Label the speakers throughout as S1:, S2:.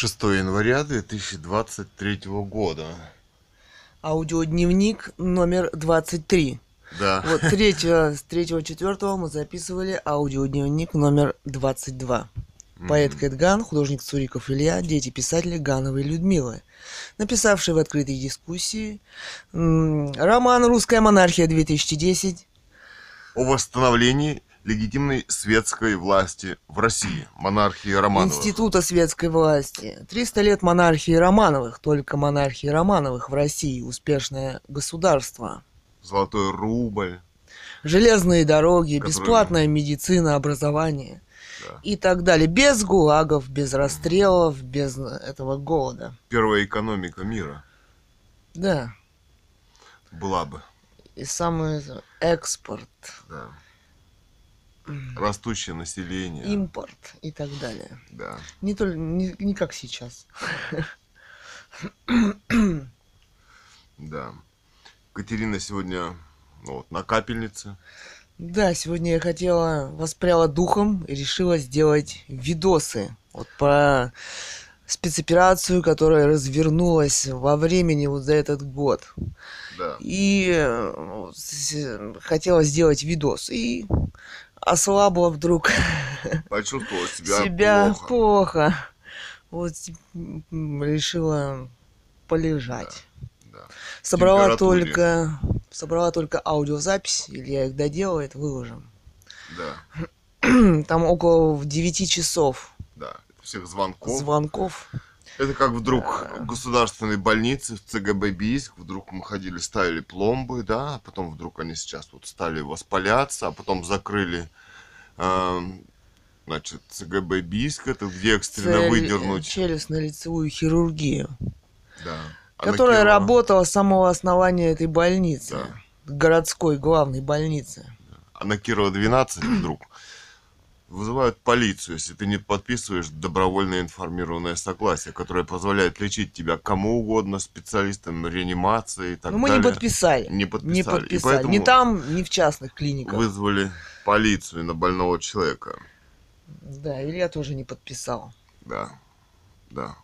S1: 6 января 2023 года.
S2: Аудиодневник номер 23.
S1: Да.
S2: Вот третьего, с третьего четвертого мы записывали аудиодневник номер 22. Поэт Кэтган, художник Цуриков Илья, дети писателя Гановой Людмилы, написавшие в открытой дискуссии роман «Русская монархия-2010»,
S1: О восстановлении легитимной светской власти в России, монархии Романовых.
S2: Института светской власти. 300 лет монархии Романовых, только монархии Романовых в России, успешное государство.
S1: Золотой рубль.
S2: Железные дороги,
S1: Которые-
S2: бесплатная медицина, образование
S1: Да.
S2: и так далее. Без гулагов, без расстрелов, без этого голода.
S1: Первая экономика мира
S2: Да.
S1: была бы.
S2: И самый экспорт,
S1: Да. Растущее население.
S2: импорт и так далее.
S1: Да.
S2: Не, только, не, не как сейчас.
S1: Да. Катерина сегодня ну, вот, на капельнице.
S2: Да, сегодня я хотела, воспряла духом и решила сделать видосы вот про спецоперацию, которая развернулась во времени вот за этот год.
S1: Да.
S2: И э, хотела сделать видос. И ослабла вдруг
S1: Почувствовала себя,
S2: себя
S1: плохо.
S2: плохо. Вот решила полежать.
S1: Да.
S2: Собрала
S1: температуре.
S2: только, собрала только аудиозапись, или я их доделает, выложим.
S1: Да.
S2: Там около 9 часов
S1: Да. Всех звонков.
S2: звонков.
S1: Это как вдруг в государственной больнице в ЦГБ Бийск, вдруг мы ходили, ставили пломбы, да, а потом вдруг они сейчас вот стали воспаляться, а потом закрыли, эм, значит, ЦГБ Бийск, это где экстренно
S2: Цель-
S1: выдернуть,
S2: Челюстно-лицевую хирургию,
S1: да. А
S2: которая работала с самого основания этой больницы.
S1: Да.
S2: Городской главной больницы.
S1: А на Кирова 12 вдруг вызывают полицию, если ты не подписываешь добровольное информированное согласие, которое позволяет лечить тебя кому угодно, специалистам реанимации и так
S2: Но мы
S1: далее.
S2: не подписали.
S1: Не подписали.
S2: Не подписали. Ни там, ни в частных клиниках.
S1: вызвали полицию на больного человека.
S2: Да, Илья тоже не подписал.
S1: Да, да.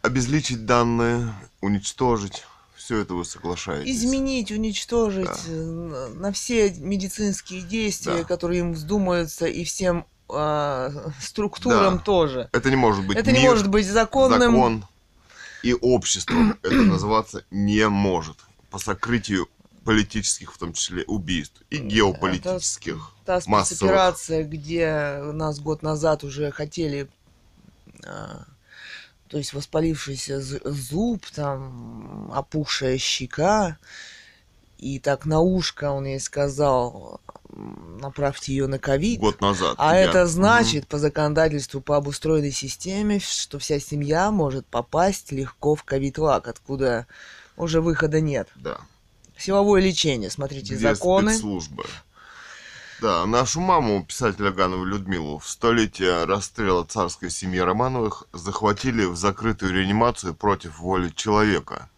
S1: Обезличить данные, уничтожить, все это вы соглашаетесь.
S2: Изменить, уничтожить
S1: Да.
S2: э, на- все медицинские действия,
S1: Да.
S2: которые им вздумаются, и всем а, структурам
S1: Да.
S2: тоже.
S1: Это не может быть
S2: Это не
S1: мир,
S2: может быть законным.
S1: закон и обществом. Это называться не может. По сокрытию политических, в том числе, убийств и геополитических.
S2: Та
S1: массовых.
S2: спецоперация, где нас год назад уже хотели, а, то есть воспалившийся зуб, там опухшая щека, и так на ушко он ей сказал, направьте ее на ковид.
S1: Год назад.
S2: А
S1: я-
S2: это значит по законодательству по обустроенной системе, что вся семья может попасть легко в ковид-лак, откуда уже выхода нет.
S1: Да.
S2: Силовое лечение, смотрите,
S1: Где
S2: законы.
S1: спецслужбы? Да, нашу маму, писателя Ганову Людмилу, в столетие расстрела царской семьи Романовых захватили в закрытую реанимацию против воли человека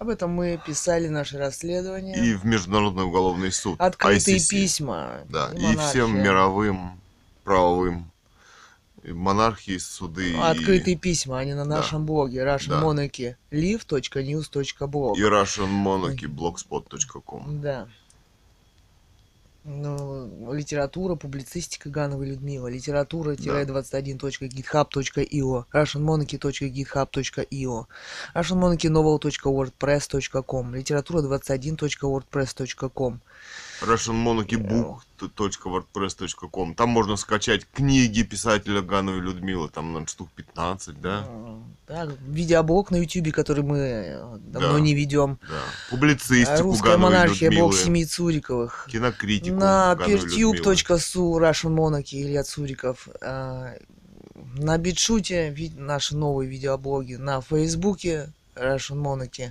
S2: Об этом мы писали наше расследование.
S1: и в Международный уголовный суд.
S2: Открытые
S1: ICC.
S2: письма.
S1: Да,
S2: и
S1: и всем мировым правовым и монархии, суды
S2: Ну, Открытые письма, они на
S1: Да.
S2: нашем блоге
S1: Да.
S2: russianmonarchy.live.news.blog.
S1: и, и Russian Monarchy blogspot.com.
S2: Да. Ну, литература, публицистика Гановой Людмила, литература-21.github.io, russianmonarchy.github.io, russianmonarchynovel.wordpress.com, литература21.wordpress.com.
S1: russianmonarchybook.wordpress.com Там можно скачать книги писателя Гановой Людмилы, там, наверное, штук 15, да?
S2: Да, видеоблог на YouTube, который мы э, давно
S1: Да.
S2: не ведем.
S1: Да. Публицистику
S2: Русская
S1: Гановой
S2: монархия, блог
S1: Людмилы,
S2: семьи Цуриковых.
S1: кинокритику
S2: На peertube.su Russian Monarchy Илья Цуриков. На Битшуте наши новые видеоблоги. На Фейсбуке Russian Monarchy.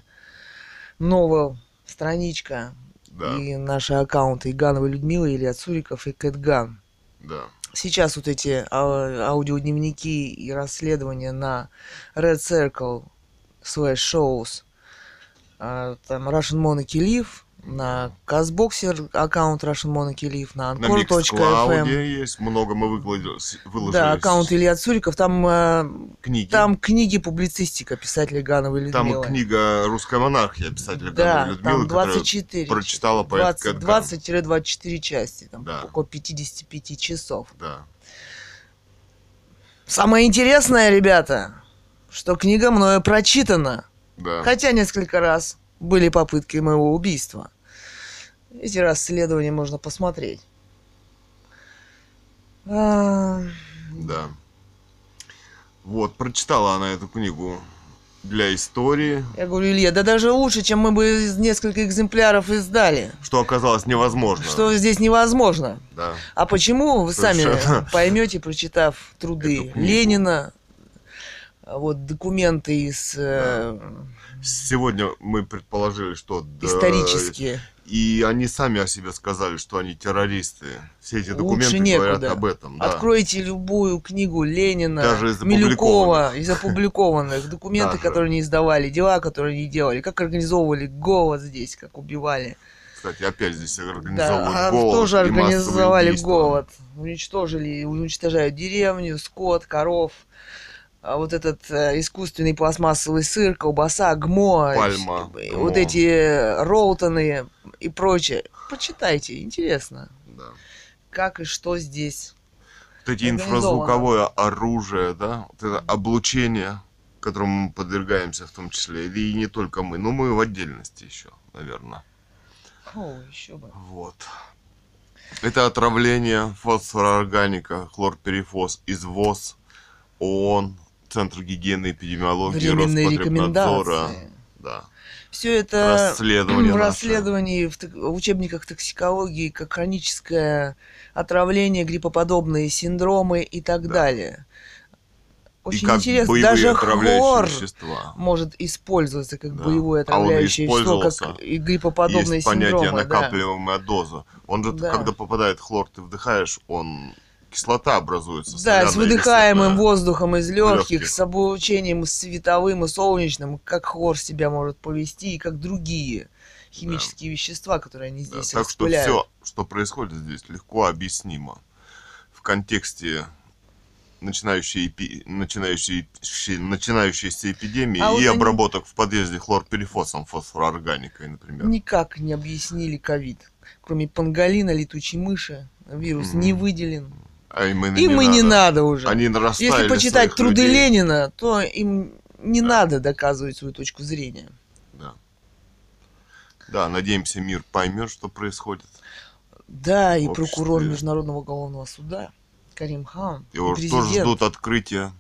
S2: Новая страничка.
S1: Да,
S2: И наши аккаунты Игановой Людмилы, Илья Цуриков и Кэтган.
S1: да.
S2: Сейчас вот эти а, аудиодневники и расследования на Red Circle slash shows, а, там Russian Monarchy Live, на Казбоксер аккаунт Russian Monarchy Live, на.
S1: Миксклауде есть много, мы выложили,
S2: Да, аккаунт Илья Цуриков. Там, э,
S1: книги.
S2: там книги, публицистика писателя Гановой
S1: Там
S2: Людмилы.
S1: книга «Русская монархия» писателя
S2: Да,
S1: Гановой Людмилы,
S2: там
S1: которая
S2: 24.
S1: прочитала
S2: 20 20-24 части, там
S1: Да.
S2: около 55 часов.
S1: Да.
S2: Самое интересное, ребята, что книга мною прочитана.
S1: Да.
S2: Хотя несколько раз были попытки моего убийства. Эти расследования можно посмотреть. А,
S1: Да. Вот, прочитала она эту книгу для истории,
S2: Я говорю, Илья, да даже лучше, чем мы бы из- несколько экземпляров издали.
S1: что оказалось невозможно.
S2: Что здесь невозможно.
S1: Да.
S2: А почему, вы сами
S1: Совершенно.
S2: поймете, прочитав труды. Ленина, вот документы из э,
S1: Сегодня мы предположили, что... да,
S2: исторические.
S1: И они сами о себе сказали, что они террористы. Все эти документы
S2: Лучше некуда.
S1: говорят об этом. Да.
S2: Откройте любую книгу Ленина,
S1: Даже из
S2: Милюкова, из опубликованных, документы,
S1: Даже.
S2: которые не издавали, дела, которые не делали, как организовывали голод здесь, как убивали.
S1: Кстати, опять здесь
S2: Да,
S1: организовывают
S2: а
S1: голод
S2: тоже организовали голод. Уничтожили, уничтожают деревню, скот, коров. А вот этот э, искусственный пластмассовый сыр, колбаса, гмо,
S1: Пальма,
S2: э,
S1: гмо.
S2: вот эти э, роутоны и прочее. Почитайте, интересно,
S1: Да.
S2: как и что здесь.
S1: Вот эти инфразвуковое оружие, да, вот это облучение, которому мы подвергаемся в том числе, и не только мы, но мы в отдельности еще, наверное.
S2: О, еще бы.
S1: Вот. Это отравление фосфороорганика, хлорперифос из ВОЗ, ООН, Центр гигиены и эпидемиологии,
S2: Временные
S1: Роспотребнадзора. Да.
S2: Все это
S1: Расследование
S2: расследовании, в, учебниках токсикологии, как хроническое отравление, гриппоподобные синдромы и так
S1: Да.
S2: далее.
S1: и
S2: Очень
S1: как
S2: интересно, даже хлор
S1: вещества.
S2: может использоваться как
S1: Да.
S2: боевое
S1: А и
S2: отравляющее вещество, как и гриппоподобные
S1: Есть понятие
S2: синдромы. да.
S1: накапливаемая доза. Он же,
S2: Да.
S1: когда попадает хлор, ты вдыхаешь, он кислота образуется.
S2: Да, с выдыхаемым
S1: светлая.
S2: воздухом из легких,
S1: легких.
S2: с облучением световым и солнечным, как хлор себя может повести, и как другие химические вещества, которые они
S1: Да,
S2: здесь
S1: так что все, что происходит здесь, легко объяснимо. В контексте начинающей эпи- начинающей- щи- начинающейся эпидемии
S2: А вот
S1: и
S2: они-
S1: обработок в подъезде хлорперифосом, фосфороорганикой, например.
S2: Никак не объяснили ковид. Кроме панголина, летучей мыши, вирус
S1: Мгм.
S2: не выделен.
S1: А им, и
S2: Им и не надо уже.
S1: Они
S2: Если почитать труды
S1: людей.
S2: Ленина, то им не
S1: Да.
S2: надо доказывать свою точку зрения.
S1: Да. Да, надеемся, мир поймет, что происходит.
S2: Да, и
S1: обществе.
S2: прокурор Международного уголовного суда Карим Хан, и
S1: Его же тоже
S2: президент.
S1: ждут открытия.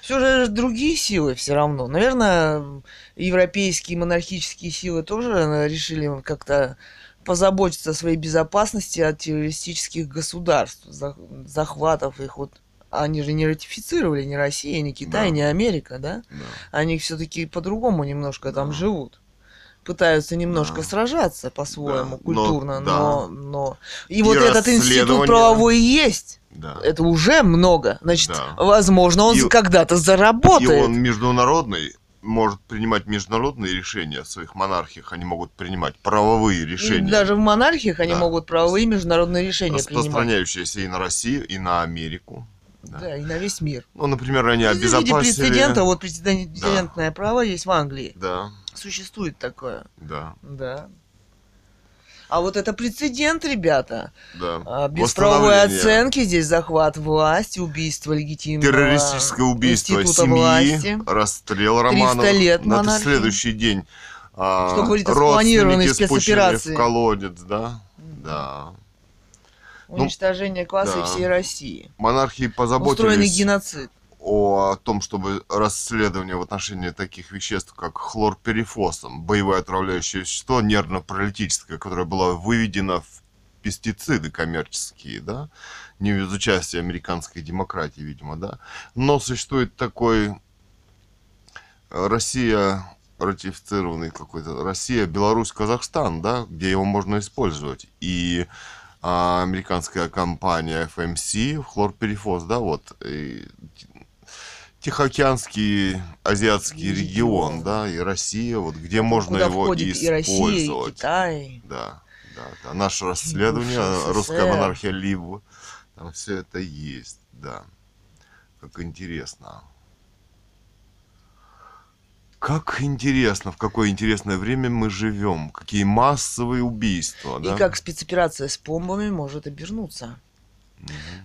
S2: Все же другие силы все равно. Наверное, европейские монархические силы тоже решили как-то позаботиться о своей безопасности от террористических государств, за- захватов их. Вот они же не ратифицировали ни Россия, ни Китай,
S1: Да.
S2: ни Америка, да?
S1: Да.
S2: Они все-таки по-другому немножко там
S1: Да.
S2: живут. Пытаются немножко
S1: Да.
S2: сражаться по-своему,
S1: Да, но-
S2: культурно,
S1: да.
S2: но, но... И,
S1: И
S2: вот этот институт правовой есть.
S1: Да.
S2: Это уже много. Значит,
S1: Да.
S2: возможно, он
S1: И-
S2: когда-то
S1: И
S2: заработает.
S1: он международный, может принимать международные решения в своих монархиях. Они могут принимать правовые
S2: И
S1: решения,
S2: даже в монархиях они
S1: Да.
S2: могут правовые международные решения принимать.
S1: распространяющиеся и на Россию, и на Америку.
S2: Да.
S1: Да.
S2: и на весь мир.
S1: Ну, например, они
S2: В виде
S1: обезопасили...
S2: прецедента, вот прецедентное право есть в Англии.
S1: Да,
S2: Существует такое.
S1: да,
S2: Да. А вот это прецедент, ребята.
S1: да.
S2: А, Без правовой оценки здесь захват власти, убийство легитимного
S1: Террористическое убийство семьи,
S2: власти.
S1: расстрел Романова.
S2: лет
S1: на
S2: монархии.
S1: следующий день. а,
S2: Что говорит о спланированной спецоперации.
S1: в колодец, да? Да.
S2: Уничтожение класса
S1: Ну, да.
S2: всей России.
S1: Монархии
S2: Устроенный
S1: позаботились
S2: геноцид.
S1: О том, чтобы расследование в отношении таких веществ, как хлорперифосом, боевое отравляющее вещество, нервно-паралитическое, которое было выведено в пестициды коммерческие, да, не без участия американской демократии, видимо, да. Но существует такой э, Россия ратифицированный какой-то Россия, Беларусь, Казахстан, да, где его можно использовать. И а, американская компания FMC, хлорперифос, да, вот, и Тихоокеанский азиатский
S2: Регион.
S1: регион, да, и Россия, вот где можно
S2: Куда
S1: его
S2: входит и Россия, и
S1: использовать.
S2: Китай.
S1: Да, да, да. Наше расследование
S2: бывший
S1: «Русская
S2: СССР».
S1: монархия Либо», там все это есть, да. Как интересно. Как интересно, в какое интересное время мы живем, какие массовые убийства, да?
S2: И как спецоперация с бомбами может обернуться.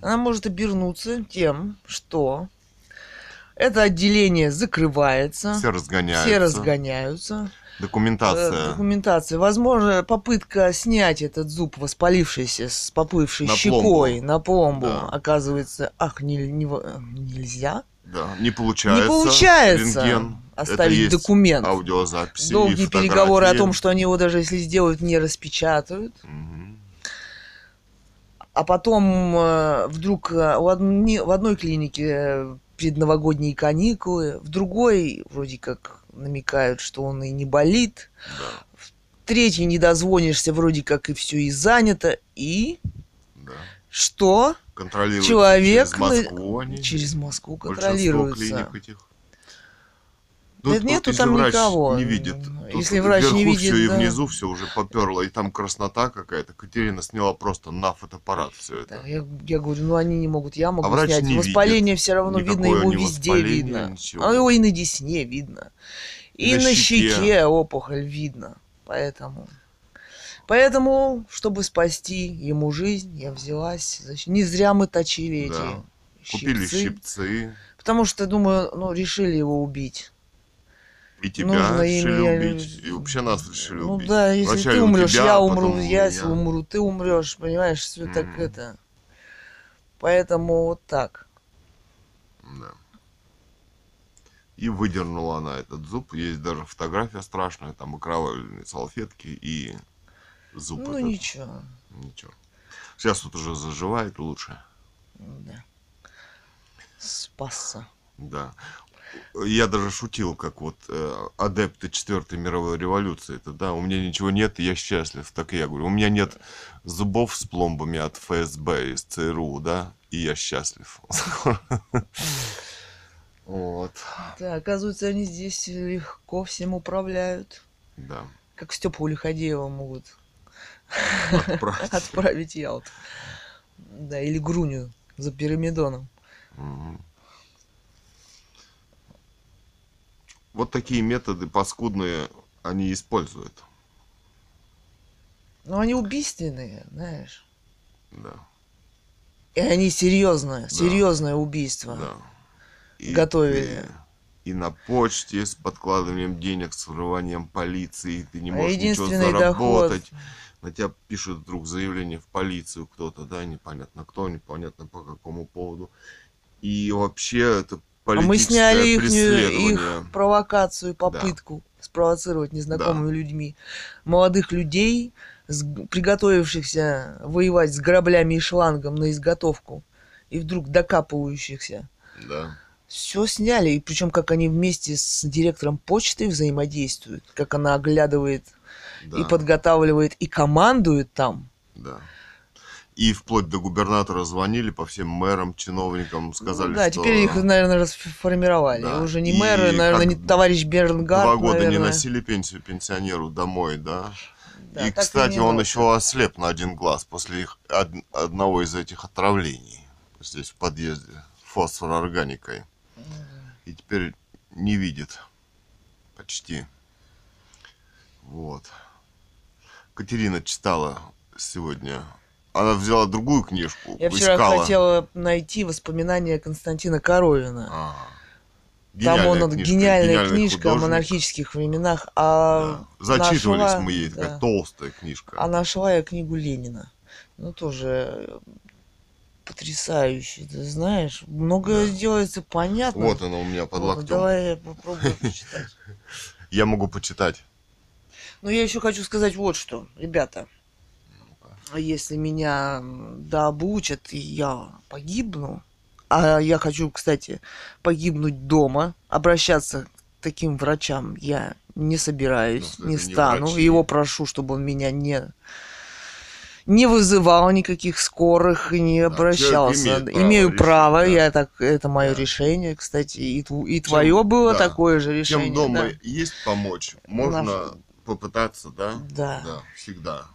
S2: Она может обернуться тем, что это отделение закрывается,
S1: Все разгоняются.
S2: все разгоняются. Э,
S1: Документация
S2: Документация. Возможно, попытка снять этот зуб, воспалившийся с поплывшей
S1: На
S2: щекой
S1: пломбу.
S2: на пломбу,
S1: Да.
S2: оказывается, ах, не, не нельзя.
S1: да, не получается.
S2: не получается
S1: Рентген. Это
S2: оставить
S1: есть
S2: документ.
S1: Аудиозаписи.
S2: Долгие переговоры о том, что они его даже если сделают, не распечатают.
S1: Мгм.
S2: А потом э, вдруг э, в одной клинике предновогодние каникулы, в другой вроде как намекают, что он и не болит, в третьей не дозвонишься, вроде как и все и занято, и
S1: да.
S2: что
S1: Контролируют
S2: Человек
S1: через Москву они.
S2: через Москву
S1: Большинство
S2: контролируется.
S1: клиник этих.
S2: Да
S1: Тут
S2: нету
S1: если
S2: там
S1: врач
S2: никого.
S1: не видит.
S2: Если
S1: Тут
S2: врач не видит,
S1: всё, и
S2: да.
S1: внизу все уже поперло, и там краснота какая-то. Катерина сняла просто на фотоаппарат все это.
S2: Да, я, я говорю, ну они не могут, я могу
S1: А врач
S2: снять.
S1: не
S2: Воспаление все равно видно,
S1: Никакое
S2: ему
S1: не
S2: везде видно.
S1: ничего.
S2: А его и на десне видно. И,
S1: И на
S2: на
S1: щеке.
S2: щеке опухоль видно. Поэтому. Поэтому, чтобы спасти ему жизнь, я взялась. Не зря мы точили
S1: Да.
S2: эти
S1: Купили
S2: щипцы.
S1: щипцы,
S2: Потому что, думаю, ну, решили его убить.
S1: И тебя
S2: Нужно
S1: решили
S2: ими-
S1: убить, и вообще нас решили
S2: ну
S1: убить.
S2: да, если
S1: Вначале
S2: ты умрешь,
S1: тебя,
S2: я
S1: а
S2: умру, я если
S1: меня.
S2: умру, ты умрешь, понимаешь, все так
S1: Мгм.
S2: это. Поэтому вот так.
S1: Да. И выдернула она этот зуб. Есть даже фотография страшная, там окровавленные салфетки и зуб.
S2: ну
S1: этот.
S2: ничего.
S1: Ничего. Сейчас вот уже заживает лучше.
S2: Да. Спасся.
S1: Да. Я даже шутил, как вот э, адепты четвертой мировой революции. Это да, у меня ничего нет, и я счастлив. Так и я говорю, у меня нет зубов с пломбами от ФСБ из ЦРУ, да, и я счастлив. Вот,
S2: Да, оказывается, они здесь легко всем управляют.
S1: да.
S2: Как Степу Лиходеева могут
S1: Отправить.
S2: отправить Ялту. Да, или Груню за пирамидоном.
S1: Мгм. Вот такие методы паскудные они используют.
S2: Но они убийственные, знаешь.
S1: Да,
S2: И они серьезное, серьезное убийство.
S1: да. И
S2: Готовили.
S1: ты- И на почте с подкладыванием денег, с врыванием полиции, ты не
S2: А
S1: можешь ничего
S2: единственный
S1: заработать. На тебя пишут вдруг заявление в полицию кто-то, да, непонятно кто, непонятно по какому поводу. И вообще это
S2: А мы сняли их,
S1: преследование.
S2: их провокацию, попытку спровоцировать незнакомыми людьми. Молодых людей, приготовившихся воевать с граблями и шлангом на изготовку, и вдруг докапывающихся.
S1: Да.
S2: Все сняли, и причем как они вместе с директором почты взаимодействуют, как она оглядывает
S1: да.
S2: и подготавливает, и командует там.
S1: Да. И вплоть до губернатора звонили по всем мэрам, чиновникам, сказали,
S2: Ну да,
S1: что
S2: теперь их, наверное, расформировали.
S1: Да,
S2: Уже не
S1: и
S2: мэры, наверное,
S1: как
S2: не товарищ Бернгард,
S1: два года
S2: наверное.
S1: не носили пенсию пенсионеру домой, да.
S2: Да,
S1: и, кстати,
S2: не
S1: он
S2: носят.
S1: еще ослеп на один глаз после их, од- одного из этих отравлений. Здесь в подъезде фосфорорганикой. И теперь не видит. Почти. Вот. Катерина читала сегодня. Она взяла другую книжку.
S2: Я вчера
S1: искала.
S2: хотела найти воспоминания Константина Коровина.
S1: А,
S2: Там он от- гениальная книжка о
S1: художник.
S2: монархических временах. А,
S1: Да. Зачитывались
S2: нашла-
S1: мы ей,
S2: да.
S1: такая толстая книжка.
S2: а нашла я книгу Ленина. Ну, тоже потрясающе, ты знаешь. Многое
S1: Да.
S2: делается понятно.
S1: Вот она у меня под
S2: Вот,
S1: локтем.
S2: Давай я попробую почитать.
S1: Я могу почитать.
S2: Но я еще хочу сказать вот что, ребята. А Если меня м, да обучат, и я погибну, а я хочу, кстати, погибнуть дома, обращаться к таким врачам я не собираюсь,
S1: Ну,
S2: не
S1: не
S2: стану.
S1: врачи.
S2: Его прошу, чтобы он меня не не вызывал никаких скорых и не
S1: Да,
S2: обращался.
S1: человек имеет право
S2: Имею
S1: решить,
S2: право,
S1: да.
S2: я так, это мое
S1: Да.
S2: решение, кстати, и, и твое было
S1: да.
S2: такое же решение.
S1: Чем дома
S2: да.
S1: есть помочь, можно
S2: Наш-
S1: попытаться, да?
S2: Да.
S1: Да, всегда.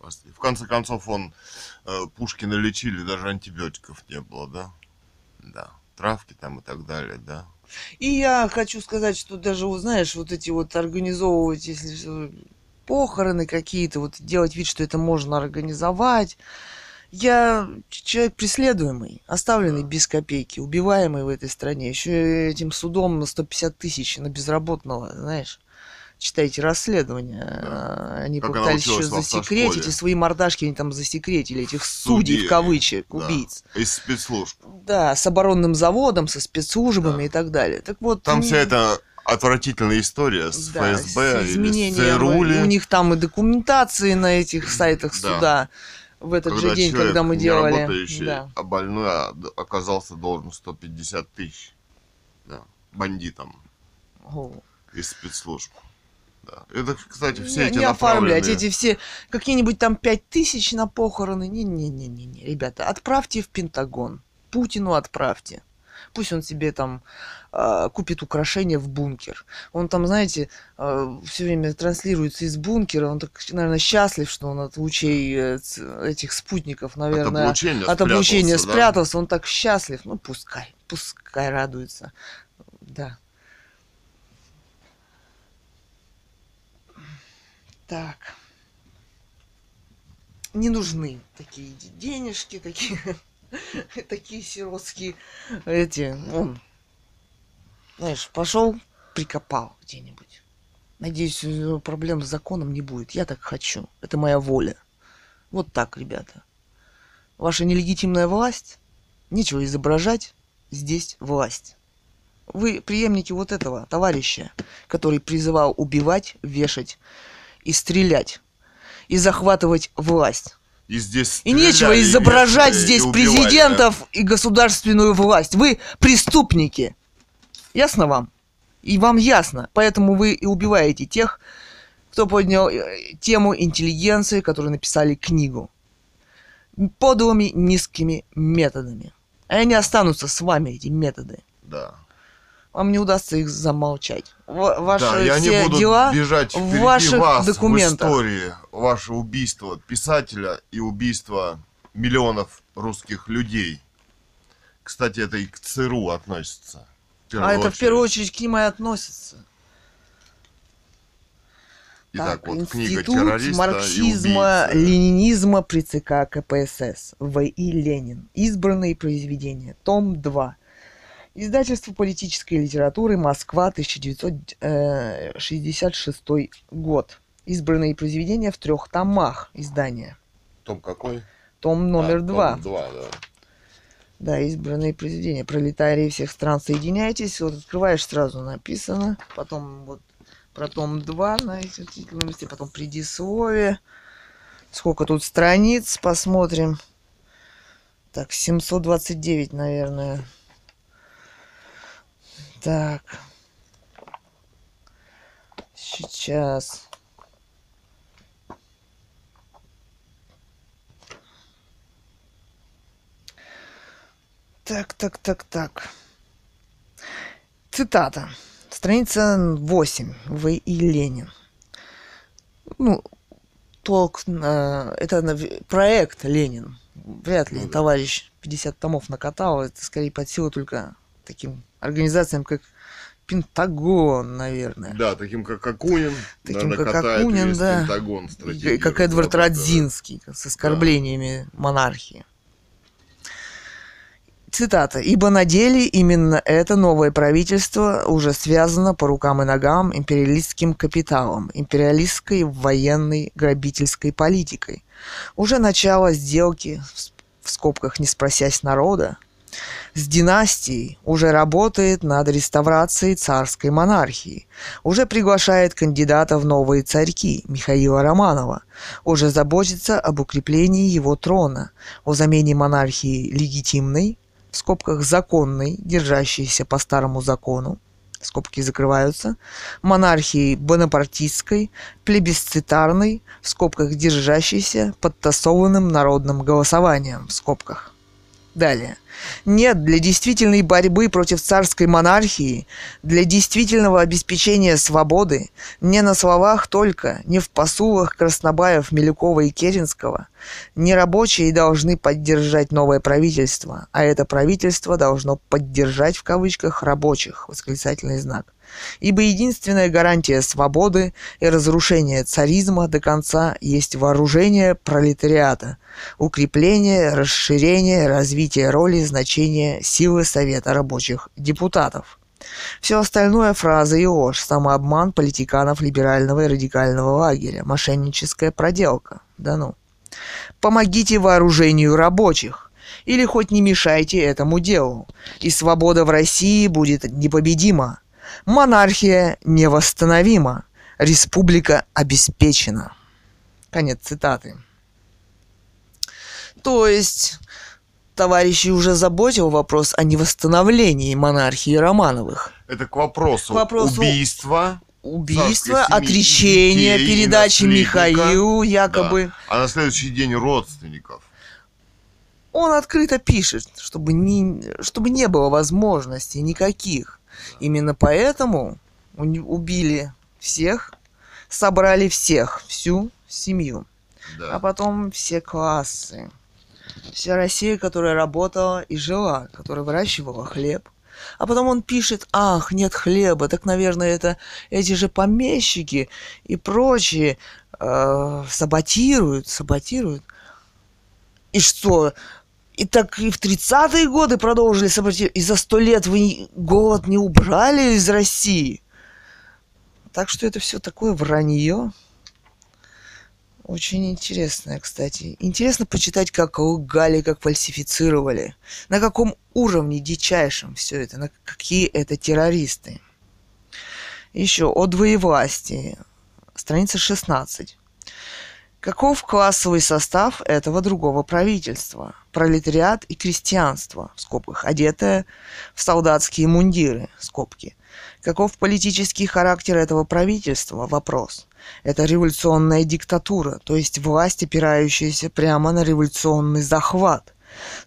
S1: В конце концов, он э, Пушкина лечили, даже антибиотиков не было, да? Да. Травки там и так далее, да.
S2: И я хочу сказать, что даже, вот, знаешь, вот эти вот организовывать, если похороны какие-то, вот делать вид, что это можно организовать. Я человек преследуемый, оставленный
S1: Да.
S2: без копейки, убиваемый в этой стране. Еще этим судом на 150 тысяч на безработного, знаешь. Читайте расследования. а, Они
S1: Как она
S2: пытались еще засекретить, и свои мордашки они там засекретили, этих
S1: Судей,
S2: судей, в кавычек,
S1: да.
S2: убийц.
S1: Из спецслужб.
S2: Да, с оборонным заводом, со спецслужбами
S1: Да.
S2: и так далее. Так вот,
S1: Там
S2: м,
S1: вся эта отвратительная история с
S2: да,
S1: ФСБ
S2: с
S1: с
S2: изменением.
S1: ЦРУ.
S2: У них там и документации на этих сайтах
S1: Да.
S2: суда в этот
S1: когда
S2: же день, когда мы делали.
S1: работающий,
S2: Да.
S1: а больной а, оказался должен 150 тысяч. Да. Бандитам
S2: О.
S1: из спецслужб. Да. Это, кстати, все
S2: не,
S1: эти
S2: не оформлять эти все какие-нибудь там пять тысяч на похороны. Не-не-не-не, ребята, отправьте в Пентагон. Путину отправьте. Пусть он себе там а, купит украшения в бункер. Он там, знаете, все время транслируется из бункера. Он так, наверное, счастлив, что он от лучей э, этих спутников,
S1: от
S2: наверное,
S1: облучения
S2: от облучения
S1: спрятался, да?
S2: спрятался. Он так счастлив. Ну, пускай, пускай радуется. Да. Так. Не нужны такие де- денежки, такие, такие сиротские эти. Он, знаешь, пошел, прикопал где-нибудь. Надеюсь, проблем с законом не будет. Я так хочу. Это моя воля. Вот так, ребята. Ваша нелегитимная власть. Нечего изображать. Здесь власть. Вы преемники вот этого товарища, который призывал убивать, вешать и стрелять. И захватывать власть.
S1: И здесь
S2: И нечего изображать
S1: и
S2: здесь
S1: убивали,
S2: президентов и государственную власть. Вы преступники. Ясно вам? И вам ясно. Поэтому вы и убиваете тех, кто поднял э, тему интеллигенции, которые написали книгу. Подлыми низкими методами. И они останутся с вами, эти методы.
S1: Да.
S2: Вам не удастся их замолчать. Ва- Ваши
S1: да, и они
S2: все
S1: будут
S2: дела
S1: бежать
S2: в ваших
S1: вас
S2: документах.
S1: в истории. Ваше убийство писателя и убийство миллионов русских людей. Кстати, это и к ЦРУ относится.
S2: А это в первую
S1: очередь.
S2: очередь к ним и относится.
S1: Итак,
S2: Так,
S1: вот книга террориста
S2: марксизма,
S1: и
S2: ленинизма при ЦК КПСС. В.И. Ленин. Избранные произведения. Том 2. Издательство политической литературы. Москва, 1966 год. Избранные произведения в трех томах издания.
S1: Том какой?
S2: Том номер
S1: А,
S2: два.
S1: Том два, да.
S2: Да, избранные произведения. Пролетарии всех стран, соединяйтесь. Вот открываешь, сразу написано. Потом вот про том 2 на листе. Потом предисловие. Сколько тут страниц, посмотрим. Так, 729, наверное. Так. Сейчас. Так, так, так, так. Цитата. Страница 8. В. И. Ленин. Ну, толк, э, это проект Ленин. Вряд ли
S1: Ну
S2: товарищ 50 томов накатал. Это скорее под силу только таким организациям, как Пентагон, наверное.
S1: Да, таким как Акунин.
S2: Таким, как Акунин, да.
S1: Пентагон
S2: И как Эдвард. Радзинский с оскорблениями монархии. Цитата. «Ибо на деле именно это новое правительство уже связано по рукам и ногам империалистским капиталом, империалистской военной грабительской политикой. Уже начало сделки, в скобках не спросясь народа, с династией уже работает над реставрацией царской монархии, уже приглашает кандидата в новые царьки Михаила Романова, уже заботится об укреплении его трона, о замене монархии легитимной, в скобках законной, держащейся по старому закону, скобки закрываются, монархией бонапартистской, плебисцитарной, в скобках держащейся, подтасованным народным голосованием, в скобках. Далее. Нет, для действительной борьбы против царской монархии, для действительного обеспечения свободы, не на словах только, не в посулах Краснобаев, Милюкова и Керенского, не рабочие должны поддержать новое правительство, а это правительство должно поддержать в кавычках рабочих, восклицательный знак. Ибо единственная гарантия свободы и разрушения царизма до конца есть вооружение пролетариата, укрепление, расширение, развитие роли, значения, силы Совета рабочих депутатов. Все остальное фраза и ложь, самообман политиканов либерального и радикального лагеря, мошенническая проделка. Да ну. Помогите вооружению рабочих или хоть не мешайте этому делу, и свобода в России будет непобедима. Монархия невосстановима. Республика обеспечена. Конец цитаты. То есть, товарищи уже заботил вопрос о невосстановлении монархии Романовых.
S1: Это к вопросу,
S2: К вопросу
S1: убийства, семьи,
S2: отречение,
S1: детей,
S2: передачи. Михаилу якобы.
S1: да, а на следующий день родственников.
S2: Он открыто пишет, чтобы не, чтобы не было возможностей никаких. Именно поэтому убили всех, собрали всех, всю семью.
S1: Да.
S2: А потом все классы. Вся Россия, которая работала и жила, которая выращивала хлеб. А потом он пишет, ах, нет хлеба, так, наверное, это эти же помещики и прочие э, саботируют, саботируют. И что? И так и в 30-е годы продолжили саботировать. И за сто лет вы голод не убрали из России. Так что это все такое вранье. Очень интересное, кстати. Интересно почитать, как лгали, как фальсифицировали. На каком уровне дичайшем все это, на какие это террористы. Еще о двоевластии. Страница 16. Каков классовый состав этого другого правительства? Пролетариат и крестьянство, в скобках, одетое в солдатские мундиры, скобки. Каков политический характер этого правительства? Вопрос. Это революционная диктатура, то есть власть, опирающаяся прямо на революционный захват,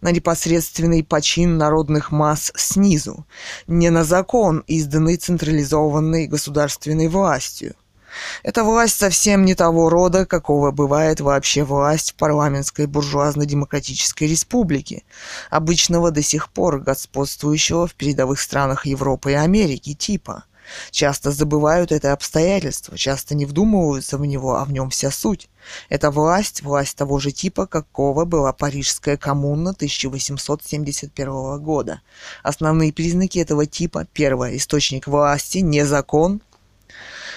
S2: на непосредственный почин народных масс снизу, не на закон, изданный централизованной государственной властью. Эта власть совсем не того рода, какого бывает вообще власть парламентской буржуазно-демократической республике, обычного до сих пор господствующего в передовых странах Европы и Америки типа. Часто забывают это обстоятельство, часто не вдумываются в него, а в нем вся суть. Это власть, власть того же типа, какого была Парижская коммуна 1871 года. Основные признаки этого типа. Первое. Источник власти, не закон,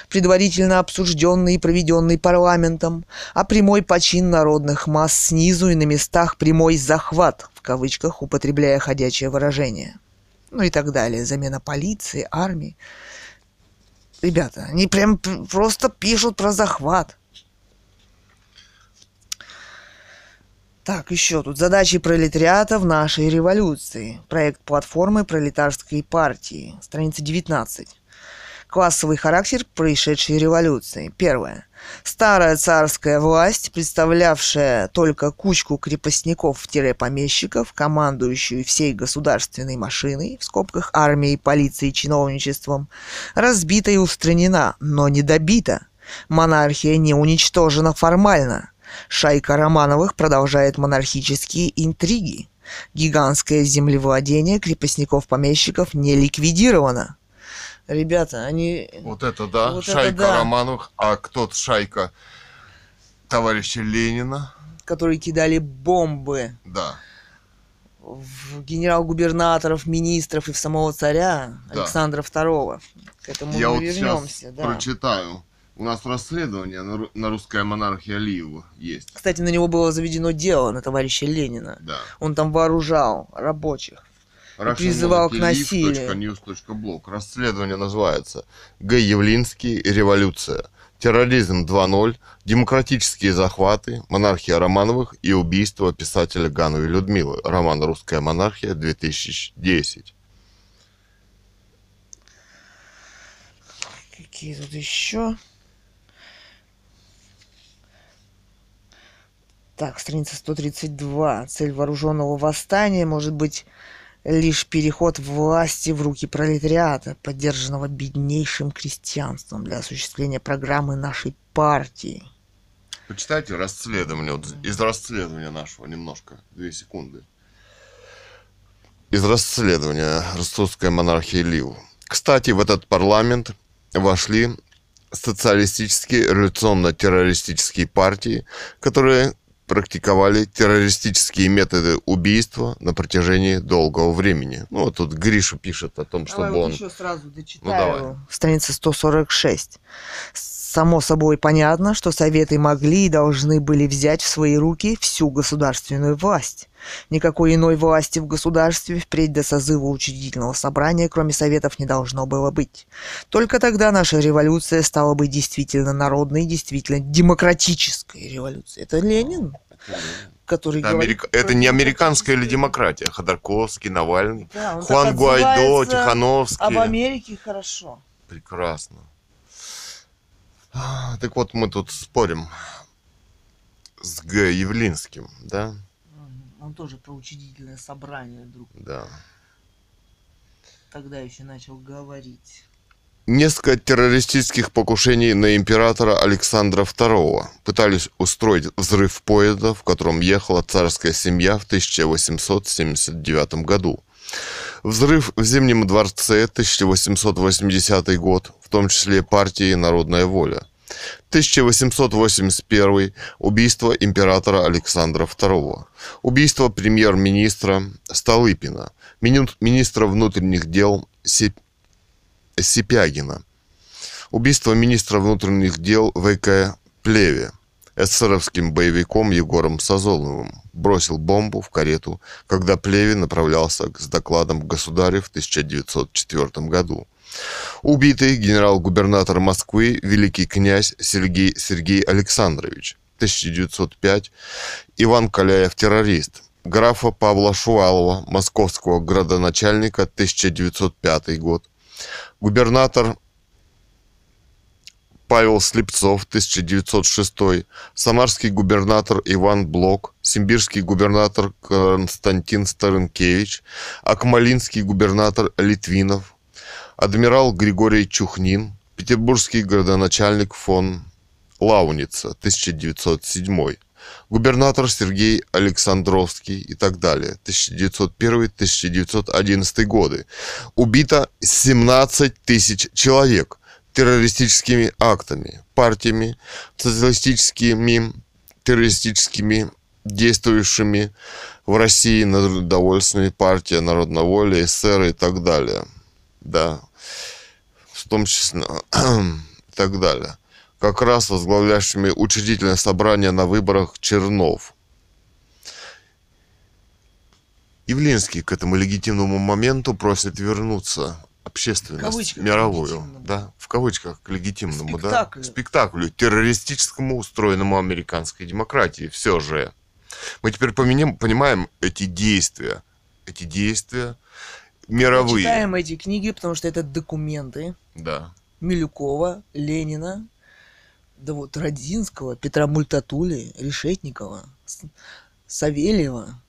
S2: предварительно обсужденный и проведенный парламентом, а прямой почин народных масс снизу и на местах прямой захват, в кавычках, употребляя ходячее выражение. Ну и так далее. Замена полиции, армии. Ребята, они прям просто пишут про захват. Так, еще тут задачи пролетариата в нашей революции. Проект платформы пролетарской партии. Страница 19. Классовый характер происшедшей революции. Первое. Старая царская власть, представлявшая только кучку крепостников-помещиков, командующую всей государственной машиной, в скобках армией, полицией, чиновничеством, разбита и устранена, но не добита. Монархия не уничтожена формально. Шайка Романовых продолжает монархические интриги. Гигантское землевладение крепостников-помещиков не ликвидировано. Ребята, они...
S1: Вот это да,
S2: Вот это
S1: шайка
S2: да.
S1: Романовых, а кто шайка товарища Ленина,
S2: которые кидали бомбы
S1: да.
S2: в генерал-губернаторов, министров и в самого царя
S1: Да.
S2: Александра II. К этому
S1: Я
S2: мы
S1: вот
S2: вернемся, да.
S1: прочитаю. У нас расследование на, на русская монархия Алиева есть.
S2: Кстати, на него было заведено дело на товарища Ленина.
S1: Да.
S2: Он там вооружал рабочих. Призывал к насилию.
S1: Расследование называется Г. Явлинский. Революция. Терроризм 2.0. Демократические захваты. Монархия Романовых и убийство писателя Гановой Людмилы. Роман «Русская монархия» 2010.
S2: Какие тут еще? Так, страница 132. Цель вооруженного восстания может быть лишь переход власти в руки пролетариата, поддержанного беднейшим крестьянством для осуществления программы нашей партии.
S1: Почитайте расследование, вот из расследования нашего немножко, две секунды. Из расследования ростовской монархии Лил. Кстати, в этот парламент вошли социалистические революционно-террористические партии, которые практиковали террористические методы убийства на протяжении долгого времени. Ну, вот тут Гриша пишет о том, чтобы
S2: Давай вот
S1: он...
S2: еще сразу
S1: Ну,
S2: дочитаю.
S1: давай.
S2: Страница 146. Само собой понятно, что Советы могли и должны были взять в свои руки всю государственную власть. Никакой иной власти в государстве впредь до созыва учредительного собрания, кроме Советов, не должно было быть. Только тогда наша революция стала бы действительно народной, действительно демократической революцией. Это Ленин, который
S1: Это,
S2: говорит
S1: америка-
S2: про
S1: это не американская или демократия? Ходорковский, Навальный,
S2: Да,
S1: Хуан Гуайдо, Тихановский.
S2: Об Америке хорошо.
S1: Прекрасно. А, Так вот, мы тут спорим с Г. Явлинским, да?
S2: Он тоже про учредительное собрание вдруг
S1: Да.
S2: тогда еще начал говорить.
S1: Несколько террористических покушений на императора Александра II пытались устроить взрыв поезда, в котором ехала царская семья в 1879 году. Взрыв в Зимнем дворце 1880 год, в том числе партии «Народная воля». 1881 убийство императора Александра II. Убийство премьер-министра Столыпина, мини- министра внутренних дел Сеп- Сипягина. Убийство министра внутренних дел ВК Плеве эсеровским боевиком Егором Сазоновым бросил бомбу в карету, когда Плеве направлялся с докладом к государю в 1904 году. Убитый генерал-губернатор Москвы великий князь Сергей, Сергей Александрович, 1905, Иван Каляев террорист, графа Павла Шувалова, московского градоначальника, 1905 год, губернатор Павел Слепцов, 1906, самарский губернатор Иван Блок, симбирский губернатор Константин Старынкевич, акмалинский губернатор Литвинов, адмирал Григорий Чухнин, петербургский градоначальник фон Лауница, 1907, губернатор Сергей Александровский и так далее, 1901-1911 годы. Убито 17 тысяч человек террористическими актами, партиями, социалистическими, террористическими, действующими в России народовольственной партия, народная воля, эсеры и так далее. Да, в том числе и так далее. Как раз возглавляющими учредительное собрание на выборах Чернов. Явлинский к этому легитимному моменту просит вернуться общественность
S2: кавычках
S1: мировую, да, в кавычках к легитимному, да,
S2: Спектаклю.
S1: спектаклю террористическому, устроенному американской демократии. Все же мы теперь поменяем, понимаем эти действия, эти действия мировые,
S2: Читаем эти книги, потому что это документы
S1: да.
S2: Милюкова, Ленина, да вот Родзинского, Петра Мультатули, Решетникова, Савельева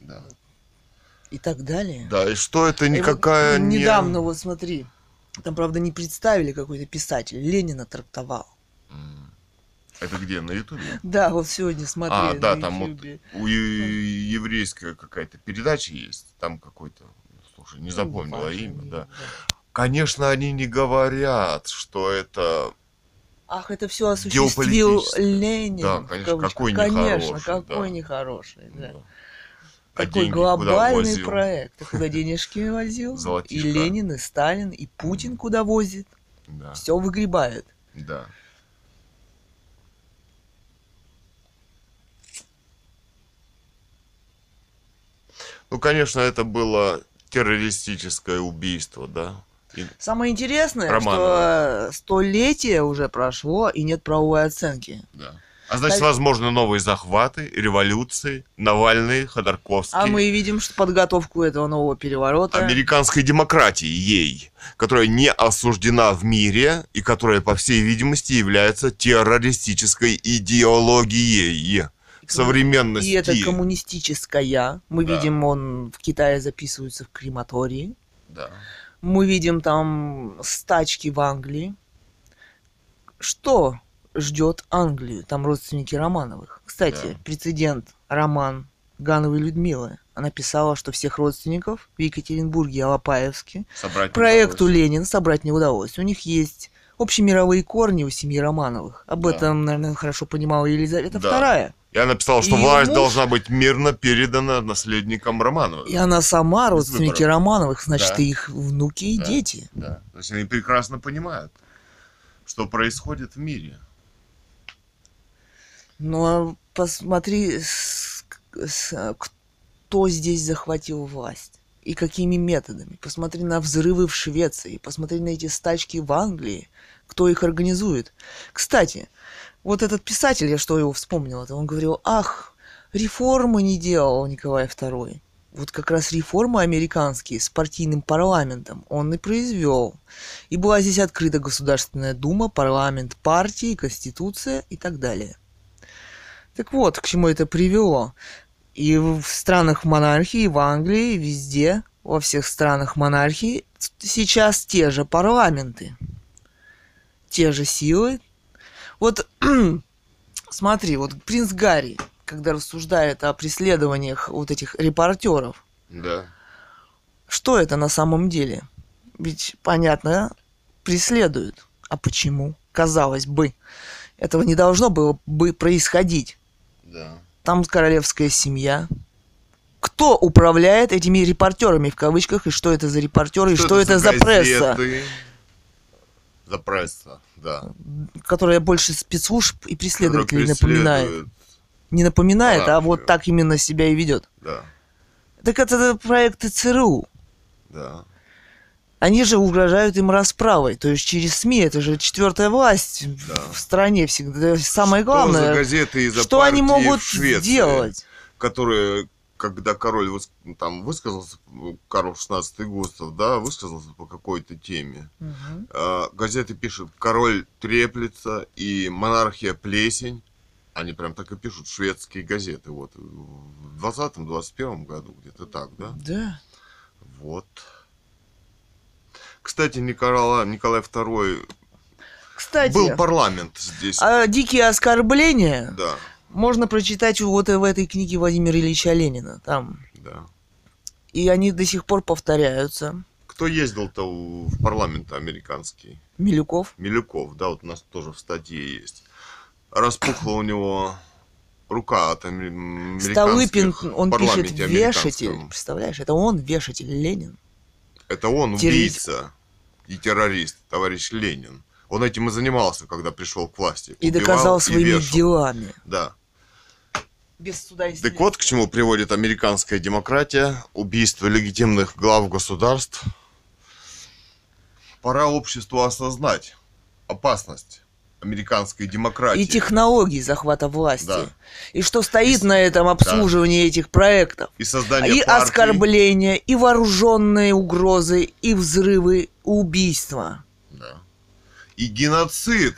S1: Да.
S2: И так далее.
S1: Да, и что это
S2: И вот
S1: никакая не...
S2: Недавно, вот смотри, там, правда, не представили какой-то писатель, Ленина трактовал.
S1: Это где, на Ютубе?
S2: Да, вот сегодня смотрели
S1: А, да, там вот у еврейская какая-то передача есть, там какой-то, слушай, не запомнила
S2: Ну,
S1: имя,
S2: не-
S1: да. Конечно, они не говорят, что это
S2: Ах, это все осуществил. Ленин.
S1: Да, конечно, какой
S2: Конечно,
S1: нехороший,
S2: какой
S1: да.
S2: нехороший, да.
S1: да. А
S2: Такой
S1: деньги куда
S2: глобальный
S1: возил?
S2: проект. Куда денежки возил? И. Ленин, и Сталин, и Путин куда возит.
S1: Да,
S2: Все выгребает.
S1: да. Ну, конечно, это было террористическое убийство, да. И-
S2: Самое интересное,
S1: Романова.
S2: что столетие уже прошло, и нет правовой оценки.
S1: да. А значит,
S2: Так-
S1: возможны новые захваты, революции, Навальный, Ходорковский.
S2: А мы видим, что подготовку этого нового переворота...
S1: Американской демократии, ей, которая не осуждена в мире и которая, по всей видимости, является террористической идеологией современности.
S2: И это коммунистическая. Мы
S1: Да.
S2: видим, он в Китае записывается в крематории.
S1: Да.
S2: Мы видим там стачки в Англии. Что ждет Англию? Там родственники Романовых. Кстати,
S1: Да.
S2: прецедент роман Гановой Людмилы. Она писала, что всех родственников в Екатеринбурге и Алапаевске
S1: Собрать
S2: проекту. Ленин собрать не удалось. У них есть общемировые корни у семьи Романовых. Об
S1: Да.
S2: этом, наверное, хорошо понимала Елизавета
S1: Да.
S2: II.
S1: Я написал, что
S2: И
S1: власть
S2: муж-
S1: должна быть мирно передана наследникам Романовых.
S2: И она сама
S1: Без
S2: родственники. Романовых, значит,
S1: Да.
S2: и их внуки и
S1: Да.
S2: дети.
S1: Да. То есть они прекрасно понимают, что происходит в мире.
S2: Ну, а посмотри, с- с- кто здесь захватил власть и какими методами. Посмотри на взрывы в Швеции, посмотри на эти стачки в Англии, кто их организует. Кстати, вот этот писатель, я что его вспомнил, он говорил, ах, реформы не делал Николай II. Вот как раз реформы американские с партийным парламентом он и произвел. И была здесь открыта Государственная Дума, парламент партии, Конституция и так далее. Так вот, к чему это привело. И в странах монархии, в Англии, везде, во всех странах монархии сейчас те же парламенты. Те же силы. Вот смотри, вот принц Гарри, когда рассуждает о преследованиях вот этих репортеров,
S1: Да.
S2: что это на самом деле? Ведь, понятно, преследуют. А почему? Казалось бы, этого не должно было бы происходить.
S1: Да.
S2: Там королевская семья. Кто управляет этими репортерами в кавычках, и что это за репортеры, и что это за пресса,
S1: газеты? За пресса, да.
S2: которая больше спецслужб и преследователей напоминает? Не напоминает, а вот так именно себя и ведет.
S1: Да,
S2: Так это проекты ЦРУ.
S1: да.
S2: Они же угрожают им расправой. То есть через СМИ это же четвертая власть
S1: Да.
S2: в стране всегда. Самое
S1: Что за
S2: главное,
S1: газеты и за
S2: что они могут
S1: в Швеции,
S2: сделать?
S1: которые, когда король выс- там высказался, Карл XVI Густав, да, высказался по какой-то теме, а, газеты пишут «Король треплется» и «Монархия плесень». Они прям так и пишут, шведские газеты, вот, в 20-21 году, где-то так, да?
S2: Да.
S1: Вот. Кстати, Николай, Николай II
S2: Кстати,
S1: был парламент здесь.
S2: а дикие оскорбления
S1: Да,
S2: можно прочитать вот в этой книге Владимира Ильича Ленина. Там.
S1: да.
S2: И они до сих пор повторяются.
S1: Кто ездил-то в парламент американский?
S2: Милюков.
S1: Милюков, да, вот у нас тоже в статье есть. Распухла у него рука от ами-
S2: Столыпин,
S1: американских
S2: он пишет вешатель. Представляешь, это он вешатель Ленин.
S1: Это он
S2: Террорист.
S1: убийца и террорист, товарищ Ленин. Он этим и занимался, когда пришел к власти.
S2: И
S1: Убивал
S2: доказал
S1: и
S2: своими
S1: вешал.
S2: делами.
S1: Да.
S2: Без суда и
S1: Так вот, к чему приводит американская демократия, убийство легитимных глав государств. Пора обществу осознать опасность американской демократии.
S2: И технологии захвата власти.
S1: Да.
S2: И что стоит
S1: И-
S2: на этом обслуживании этих проектов.
S1: и создание
S2: И
S1: партий.
S2: оскорбления, и вооруженные угрозы, и взрывы, убийства.
S1: Да. И геноцид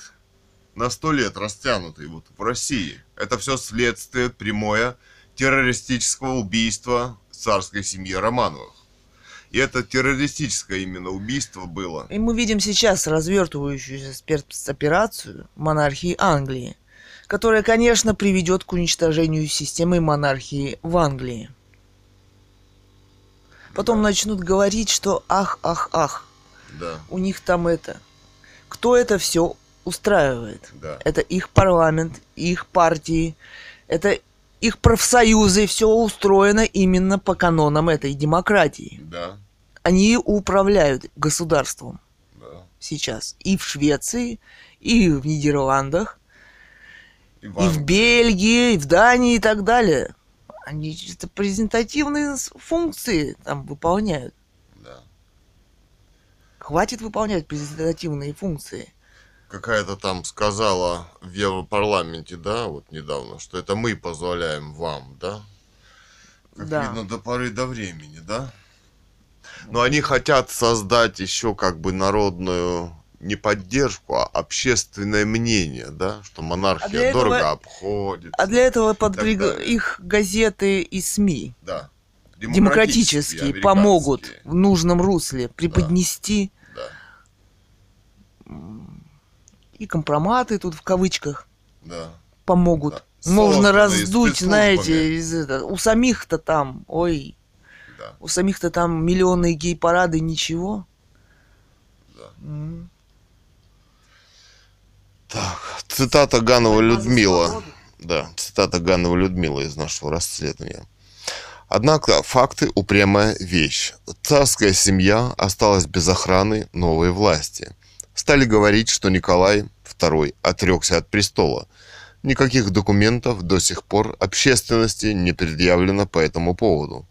S1: на сто лет растянутый вот в России. Это все следствие прямое террористического убийства царской семьи Романовых. И это террористическое именно убийство было.
S2: И мы видим сейчас развертывающуюся спецоперацию монархии Англии, которая, конечно, приведет к уничтожению системы монархии в Англии. Потом
S1: Да.
S2: начнут говорить, что ах, ах, ах,
S1: Да,
S2: у них там это. Кто это все устраивает?
S1: да.
S2: Это их парламент, их партии, это их профсоюзы, все устроено именно по канонам этой демократии.
S1: Да,
S2: Они управляют государством
S1: да.
S2: сейчас и в Швеции, и в Нидерландах, и в
S1: Иван.
S2: Бельгии, и в Дании и так далее. Они чисто презентативные функции там выполняют.
S1: Да.
S2: Хватит выполнять презентативные функции.
S1: какая-то там сказала в Европарламенте, да, вот недавно, что это мы позволяем вам, да? Как
S2: Да.
S1: видно, до поры до времени, да? Но они хотят создать еще как бы народную не поддержку, а общественное мнение, да, что монархия
S2: А для этого-
S1: дорого обходится.
S2: А для этого подвиг... их газеты и СМИ
S1: Да.
S2: демократические
S1: американские.
S2: помогут в нужном русле преподнести
S1: Да,
S2: и компроматы тут в кавычках
S1: да.
S2: помогут.
S1: Да.
S2: Можно раздуть, знаете, из это- у самих-то там, ой,
S1: Да.
S2: у самих-то там миллионные гей-парады, ничего.
S1: Да.
S2: М.
S1: Так, цитата Ганова Людмила. Да, цитата Ганова Людмилы из нашего расследования. Однако факты – упрямая вещь. Царская семья осталась без охраны новой власти. Стали говорить, что Николай II отрекся от престола. Никаких документов до сих пор общественности не предъявлено по этому поводу.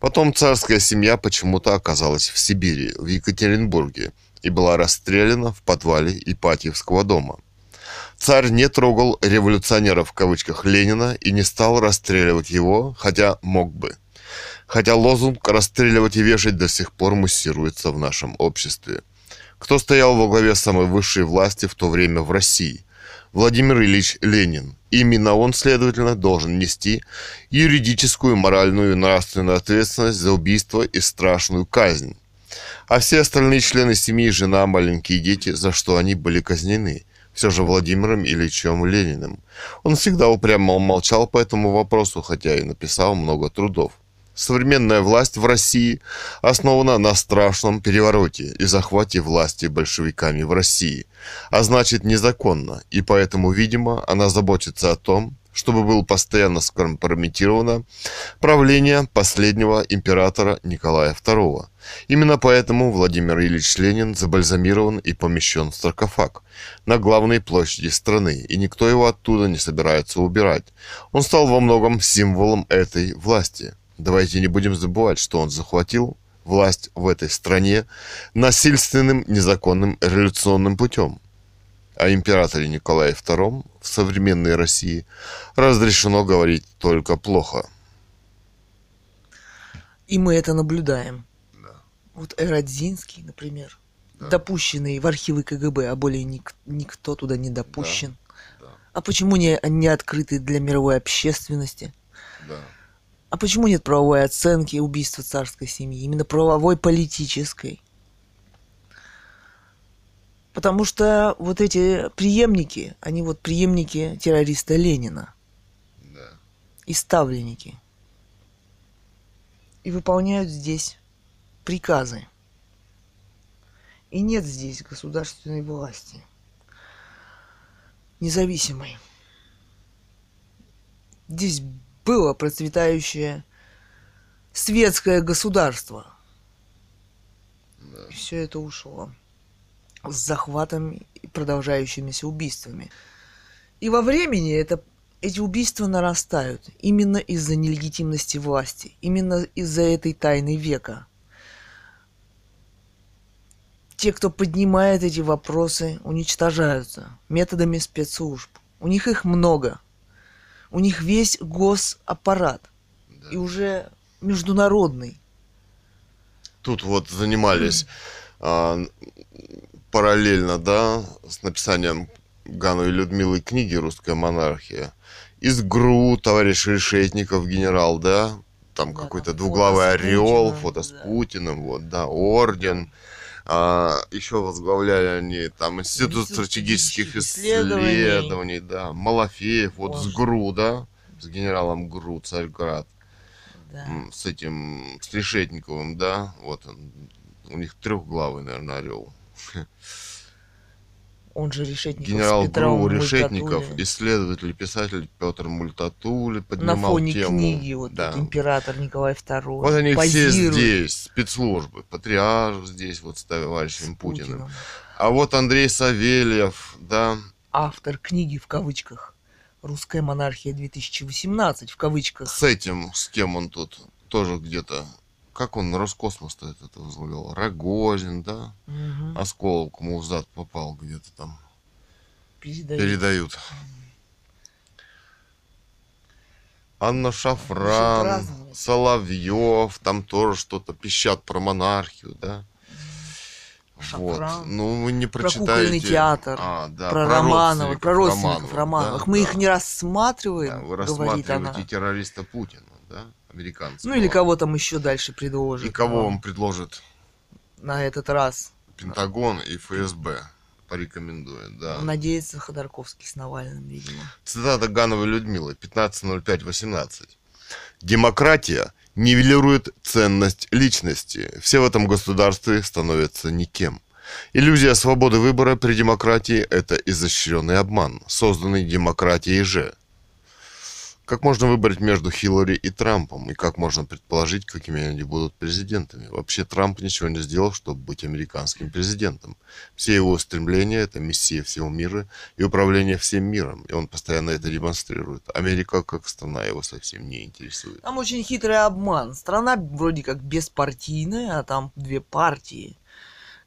S1: Потом царская семья почему-то оказалась в Сибири, в Екатеринбурге, и была расстреляна в подвале Ипатьевского дома. Царь не трогал революционеров в кавычках Ленина и не стал расстреливать его, хотя мог бы. Хотя лозунг «расстреливать и вешать» до сих пор муссируется в нашем обществе. Кто стоял во главе самой высшей власти в то время в России? Владимир Ильич Ленин. Именно он, следовательно, должен нести юридическую, моральную и нравственную ответственность за убийство и страшную казнь. А все остальные члены семьи, жена, маленькие дети, за что они были казнены? Все же Владимиром Ильичем Лениным. Он всегда упрямо молчал по этому вопросу, хотя и написал много трудов. Современная власть в России основана на страшном перевороте и захвате власти большевиками в России, а значит незаконно, и поэтому, видимо, она заботится о том, чтобы было постоянно скомпрометировано правление последнего императора Николая II. Именно поэтому Владимир Ильич Ленин забальзамирован и помещен в саркофаг на главной площади страны, и никто его оттуда не собирается убирать. Он стал во многом символом этой власти. Давайте не будем забывать, что он захватил власть в этой стране насильственным, незаконным революционным путем. О императоре Николае II в современной России разрешено говорить только плохо.
S2: И мы это наблюдаем.
S1: Да.
S2: Вот Эродзинский, например,
S1: Да.
S2: допущенный в архивы КГБ, а более ник- никто туда не допущен.
S1: Да,
S2: А почему не, не открыты для мировой общественности?
S1: да.
S2: А почему нет правовой оценки убийства царской семьи? Именно правовой, политической. Потому что вот эти преемники, они вот преемники террориста Ленина
S1: да.
S2: и ставленники. И выполняют здесь приказы. И нет здесь государственной власти. Независимой. Здесь было процветающее светское государство.
S1: Да.
S2: Все это ушло. С захватом и продолжающимися убийствами. И во времени это, эти убийства нарастают именно из-за нелегитимности власти, именно из-за этой тайны века. Те, кто поднимает эти вопросы, уничтожаются методами спецслужб. У них их много. У них весь госаппарат.
S1: Да.
S2: И уже международный.
S1: Тут вот занимались а, параллельно, да, с написанием и Людмилы книги «Русская монархия». Из ГРУ товарищ Решетников, генерал, да, там
S2: Да,
S1: какой-то двуглавый
S2: фото
S1: орел,
S2: Путиным,
S1: фото с
S2: да.
S1: Путиным, вот, да, орден. А, еще возглавляли они там Институт
S2: Институт
S1: стратегических
S2: исследований.
S1: исследований, да, Малафеев, вот с
S2: Боже.
S1: ГРУ, да, с генералом ГРУ, Царьград.
S2: Да.
S1: С этим, с Решетниковым, да, вот он, у них трехглавый, наверное, орел.
S2: Он же Решетников
S1: Генерал ГРУ Решетников, исследователь, писатель Петр Мультатули
S2: на
S1: поднимал
S2: фоне
S1: тему.
S2: книги вот
S1: да.
S2: тут император Николай II.
S1: Вот они все
S2: позирует
S1: здесь, спецслужбы, патриарх здесь вот с товарищем
S2: с
S1: Путиным.
S2: Путиным.
S1: А вот Андрей Савельев, да,
S2: Автор книги в кавычках. Русская монархия 2018 в кавычках.
S1: с этим, с кем он тут тоже где-то, как он на Роскосмос-то это возглавлял, Рогозин, да,
S2: Мгм.
S1: осколок ему в зад попал где-то там.
S2: передают.
S1: передают. Анна Шафран. Соловьев, там тоже что-то пищат про монархию, да? Вот.
S2: Шафран.
S1: Ну, вы не
S2: Про
S1: прочитаете.
S2: кукольный театр,
S1: А, да,
S2: про Романовых, про родственников
S1: Романовых,
S2: Романовых.
S1: да,
S2: Мы
S1: да.
S2: их не рассматриваем,
S1: Да, вы
S2: говорит она.
S1: рассматриваете террориста Путина, да? Американского.
S2: Ну или кого там еще дальше предложит.
S1: И кого
S2: вам
S1: вам предложит
S2: на этот раз?
S1: Пентагон и ФСБ порекомендует, да.
S2: Надеется Ходорковский с Навальным, видимо.
S1: Цитата Гановой Людмилы, 15.05.18. Демократия нивелирует ценность личности. Все в этом государстве становятся никем. Иллюзия свободы выбора при демократии – это изощренный обман, созданный демократией же. Как можно выбрать между Хиллари и Трампом? И как можно предположить, какими они будут президентами? Вообще Трамп ничего не сделал, чтобы быть американским президентом. Все его устремления – это миссия всего мира и управление всем миром. И он постоянно это демонстрирует. Америка как страна его совсем не интересует.
S2: Там очень хитрый обман. Страна вроде как беспартийная, а там две партии,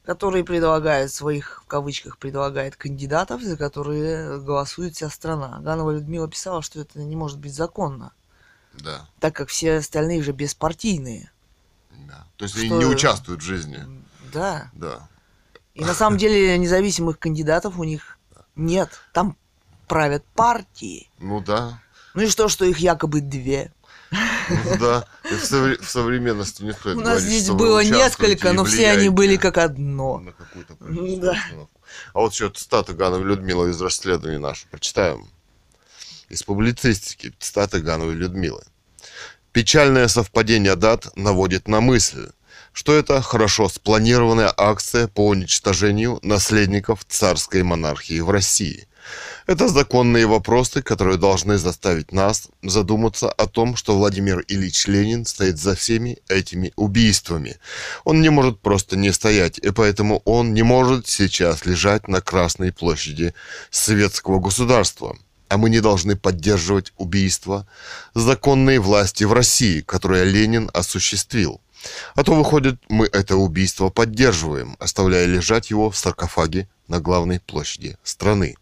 S2: которые предлагают своих, в кавычках, предлагает кандидатов, за которые голосует вся страна. Ганова Людмила писала, что это не может быть законно,
S1: Да,
S2: так как все остальные же беспартийные.
S1: да. То есть они
S2: Что-
S1: не участвуют в жизни.
S2: Да.
S1: Да.
S2: И на самом деле независимых кандидатов у них нет. Там правят партии.
S1: Ну да.
S2: Ну и что, что их якобы две?
S1: Ну да. В, совре- в современности не стоит
S2: У нас здесь было несколько, но все они были как одно.
S1: на какую-то
S2: Да.
S1: А вот еще цитаты Гановой Людмилы из расследования нашу прочитаем. Из публицистики. Цитаты Гановой Людмилы. Печальное совпадение дат наводит на мысль, что это хорошо спланированная акция по уничтожению наследников царской монархии в России. Это законные вопросы, которые должны заставить нас задуматься о том, что Владимир Ильич Ленин стоит за всеми этими убийствами. Он не может просто не стоять, и поэтому он не может сейчас лежать на Красной площади советского государства. А мы не должны поддерживать убийства законной власти в России, которое Ленин осуществил. А то, выходит, мы это убийство поддерживаем, оставляя лежать его в саркофаге на главной площади страны.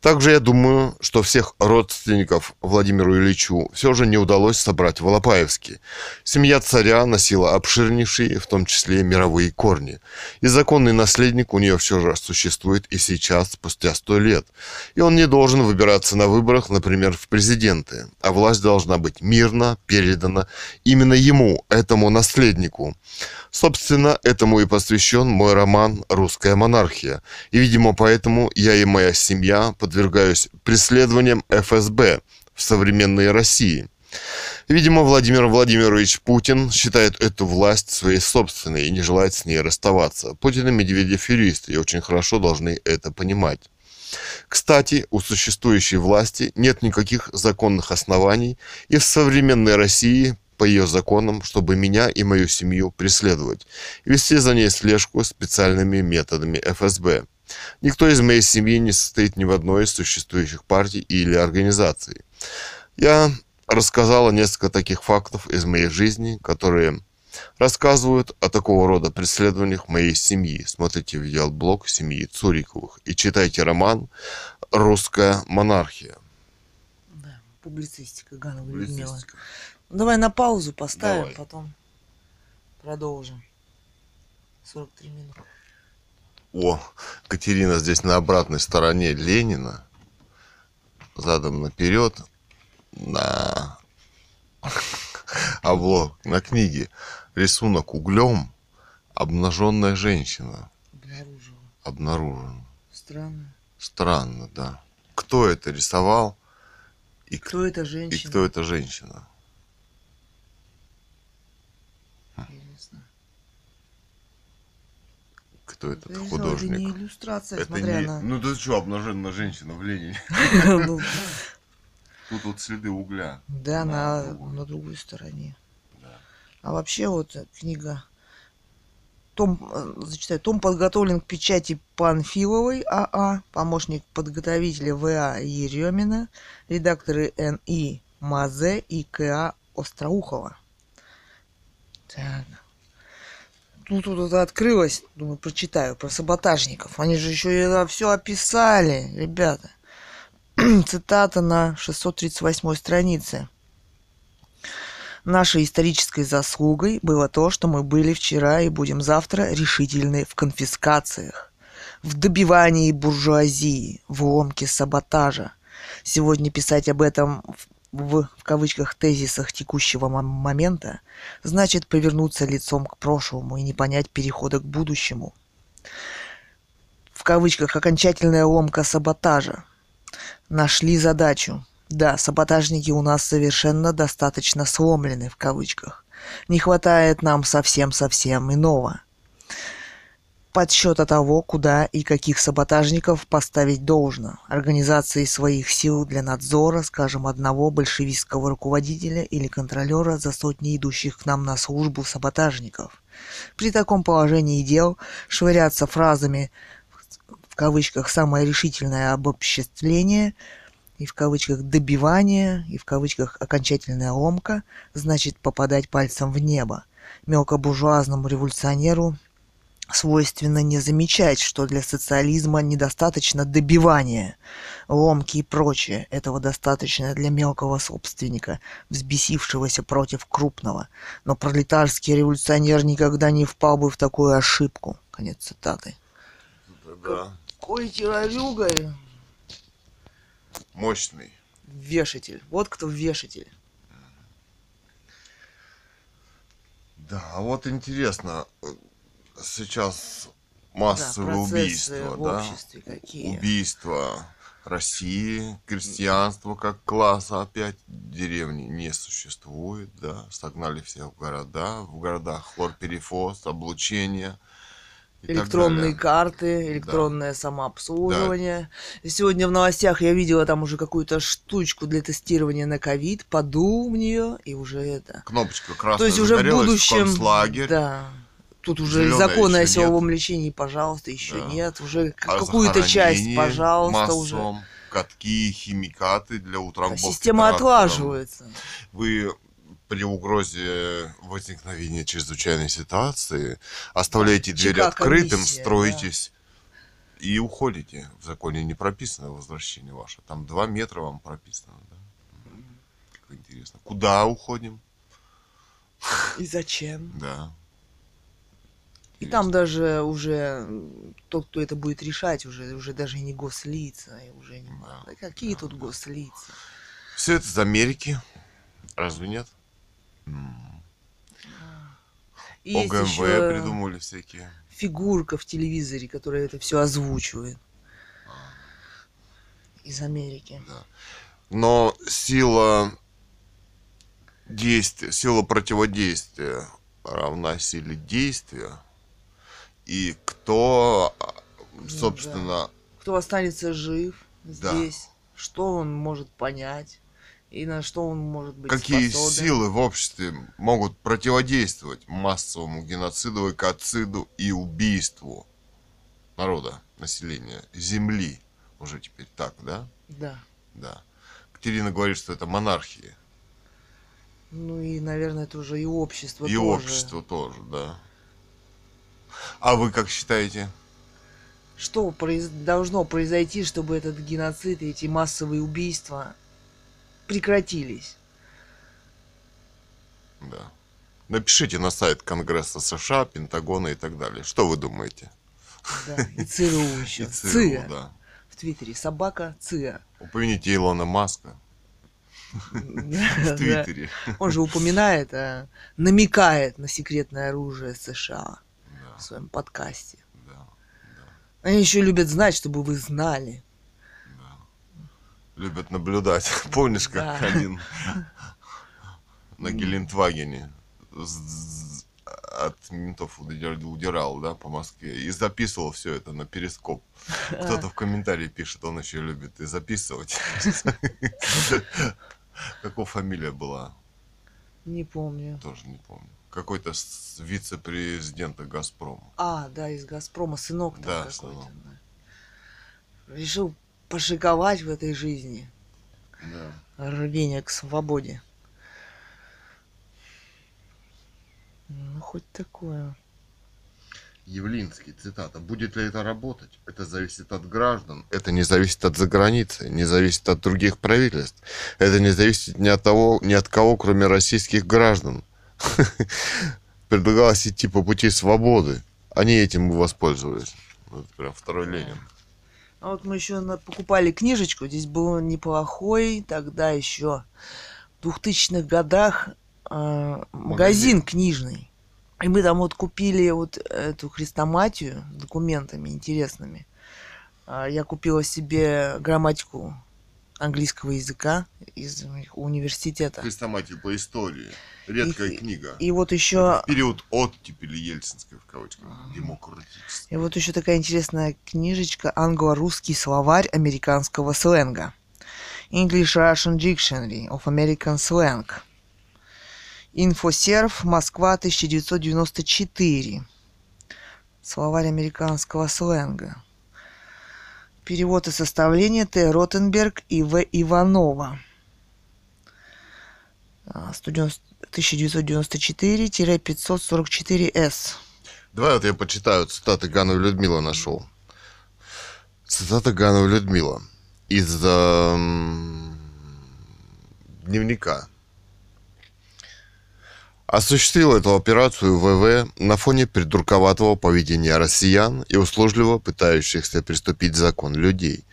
S1: Также я думаю, что всех родственников Владимиру Ильичу все же не удалось собрать в Алапаевске. Семья царя носила обширнейшие, в том числе мировые корни. И законный наследник у нее все же существует и сейчас, спустя сто лет. И он не должен выбираться на выборах, например, в президенты. А власть должна быть мирно передана именно ему, этому наследнику. Собственно, этому и посвящен мой роман «Русская монархия». И, видимо, поэтому я и моя семья подвергаюсь преследованиям ФСБ в современной России. Видимо, Владимир Владимирович Путин считает эту власть своей собственной и не желает с ней расставаться. Путин и Медведев юристы и очень хорошо должны это понимать. Кстати, у существующей власти нет никаких законных оснований и в современной России по ее законам, чтобы меня и мою семью преследовать и вести за ней слежку специальными методами ФСБ. Никто из моей семьи не состоит ни в одной из существующих партий или организаций. Я рассказала несколько таких фактов из моей жизни, которые рассказывают о такого рода преследованиях моей семьи. Смотрите видеоблог семьи Цуриковых и читайте роман «Русская монархия».
S2: Да, публицистика Ганова Людмила. Ну, Давай на паузу поставим,
S1: Давай.
S2: потом продолжим. 43 минуты.
S1: О, Катерина здесь на обратной стороне Ленина, задом наперед, на облог, на книге рисунок углем обнаженная женщина обнаружена.
S2: Странно.
S1: Странно, да. Кто это рисовал и,
S2: Кто эта
S1: и
S2: женщина?
S1: кто эта женщина?
S2: Интересно.
S1: Кто этот
S2: знаю,
S1: художник?
S2: Это не иллюстрация,
S1: Это
S2: смотря
S1: не-
S2: на...
S1: Ну ты что, обнаженная женщина в Ленине?
S2: Ну,
S1: Тут вот следы угля.
S2: Да,
S1: На
S2: на,
S1: другой.
S2: стороне.
S1: Да.
S2: А вообще вот книга том, э, зачитаю, том подготовлен к печати Панфиловой АА, помощник подготовителя ВА Еремина, редакторы НИ Мазе и КА Остроухова. Так. Ну, тут это открылось, думаю, прочитаю про саботажников. Они же еще это все описали, ребята. Цитата на 638 странице. Нашей исторической заслугой было то, что мы были вчера и будем завтра решительны в конфискациях, в добивании буржуазии, в ломке саботажа. Сегодня писать об этом в, в кавычках тезисах текущего момента значит повернуться лицом к прошлому и не понять перехода к будущему. В кавычках окончательная ломка саботажа. Нашли задачу да, саботажники у нас совершенно достаточно сломлены, в кавычках. Не хватает нам совсем-совсем иного. Подсчета того, куда и каких саботажников поставить должно. Организации своих сил для надзора, скажем, одного большевистского руководителя или контролера за сотни идущих к нам на службу саботажников. При таком положении дел швыряться фразами в кавычках «самое решительное обобществление» и в кавычках добивание, и в кавычках окончательная ломка, значит попадать пальцем в небо. Мелкобуржуазному революционеру свойственно не замечать, что для социализма недостаточно добивания, ломки и прочее. Этого достаточно для мелкого собственника, взбесившегося против крупного. Но пролетарский революционер никогда не впал бы в такую ошибку. Конец цитаты.
S1: Да.
S2: Какой террорюга,
S1: Мощный.
S2: Вешатель. Вот кто вешатель.
S1: Да, а вот интересно, сейчас массовые
S2: да,
S1: убийства, да?
S2: какие?
S1: Убийства России, крестьянство как класса опять деревни не существует, да, согнали всех в города, в городах хлорперифоз, облучение –
S2: электронные карты, электронное да. самообслуживание. Да. Сегодня в новостях я видела там уже какую-то штучку для тестирования на ковид, подул в нее и уже это.
S1: Кнопочка красная.
S2: То есть уже в будущем.
S1: В
S2: да. Тут уже Зеленая законы о силовом нет. лечении, пожалуйста, еще да. нет. Уже а какую-то часть, пожалуйста,
S1: массом, уже. Катки, химикаты для утрамбовки. Да,
S2: система отлаживается.
S1: Вы при угрозе возникновения чрезвычайной ситуации оставляете да, дверь открытым, комиссия, строитесь да. и уходите. В законе не прописано возвращение ваше. Там два метра вам прописано. Да? Как интересно. Куда уходим?
S2: И зачем?
S1: Да.
S2: И там даже уже тот, кто это будет решать, уже, уже даже не гослица. И уже не... Да, Какие да, тут да. гослица?
S1: Все это из Америки. Разве нет?
S2: Есть
S1: ОГМВ
S2: еще
S1: придумали всякие.
S2: Фигурка в телевизоре, которая это все озвучивает. Из Америки.
S1: Да. Но сила действия, сила противодействия равна силе действия. И кто, собственно... Да.
S2: Кто останется жив здесь, да. что он может понять и на что он может быть
S1: Какие
S2: способен.
S1: силы в обществе могут противодействовать массовому геноциду, экоциду и убийству народа, населения, земли. Уже теперь так, да?
S2: Да.
S1: Да. Катерина говорит, что это монархия.
S2: Ну и, наверное, это уже и общество
S1: и
S2: тоже.
S1: И общество тоже, да. А вы как считаете?
S2: Что произ... должно произойти, чтобы этот геноцид и эти массовые убийства прекратились.
S1: Да. Напишите на сайт Конгресса США, Пентагона и так далее. Что вы думаете?
S2: Да, и ЦРУ еще.
S1: И ЦРУ, ЦИА. да.
S2: В Твиттере. Собака ЦИА.
S1: Упомяните Илона Маска. В Твиттере.
S2: Он же упоминает, а, намекает на секретное оружие США в своем подкасте. Они еще любят знать, чтобы вы знали
S1: любят наблюдать. Помнишь, как да. один на Гелендвагене от ментов удирал, да, по Москве, и записывал все это на перископ. Кто-то в комментарии пишет, он еще любит и записывать. Какого фамилия была?
S2: Не помню.
S1: Тоже не помню. Какой-то вице-президента Газпрома.
S2: А, да, из Газпрома, сынок
S1: да, какой-то.
S2: Решил пошиковать в этой жизни.
S1: Да.
S2: Рвение к свободе. Ну, хоть такое.
S1: Явлинский, цитата. Будет ли это работать? Это зависит от граждан. Это не зависит от заграницы, не зависит от других правительств. Это не зависит ни от того, ни от кого, кроме российских граждан. Предлагалось идти по пути свободы. Они этим и воспользовались. Вот прям второй Ленин.
S2: А вот мы еще покупали книжечку. Здесь был неплохой тогда еще в 2000-х годах э, магазин,
S1: Магазин.
S2: книжный. И мы там вот купили вот эту хрестоматию с документами интересными. А, Я купила себе грамматику английского языка из университета.
S1: Хрестоматию по истории. Редкая
S2: И-
S1: книга.
S2: И вот еще
S1: В период оттепели ельцинской, в кавычках, демократической.
S2: И вот еще такая интересная книжечка «Англо-русский словарь американского сленга». English-Russian Dictionary of American Slang. Инфосерв, Москва, 1994. Словарь американского сленга. Перевод и составление Т. Ротенберг и В. Иванова. А, 190 1994-544-С.
S1: Давай вот я почитаю цитаты Гановой Людмила нашел. Цитата Гановой Людмила из эм, дневника. Осуществил эту операцию ВВ на фоне придурковатого поведения россиян и услужливо пытающихся приступить закон людей,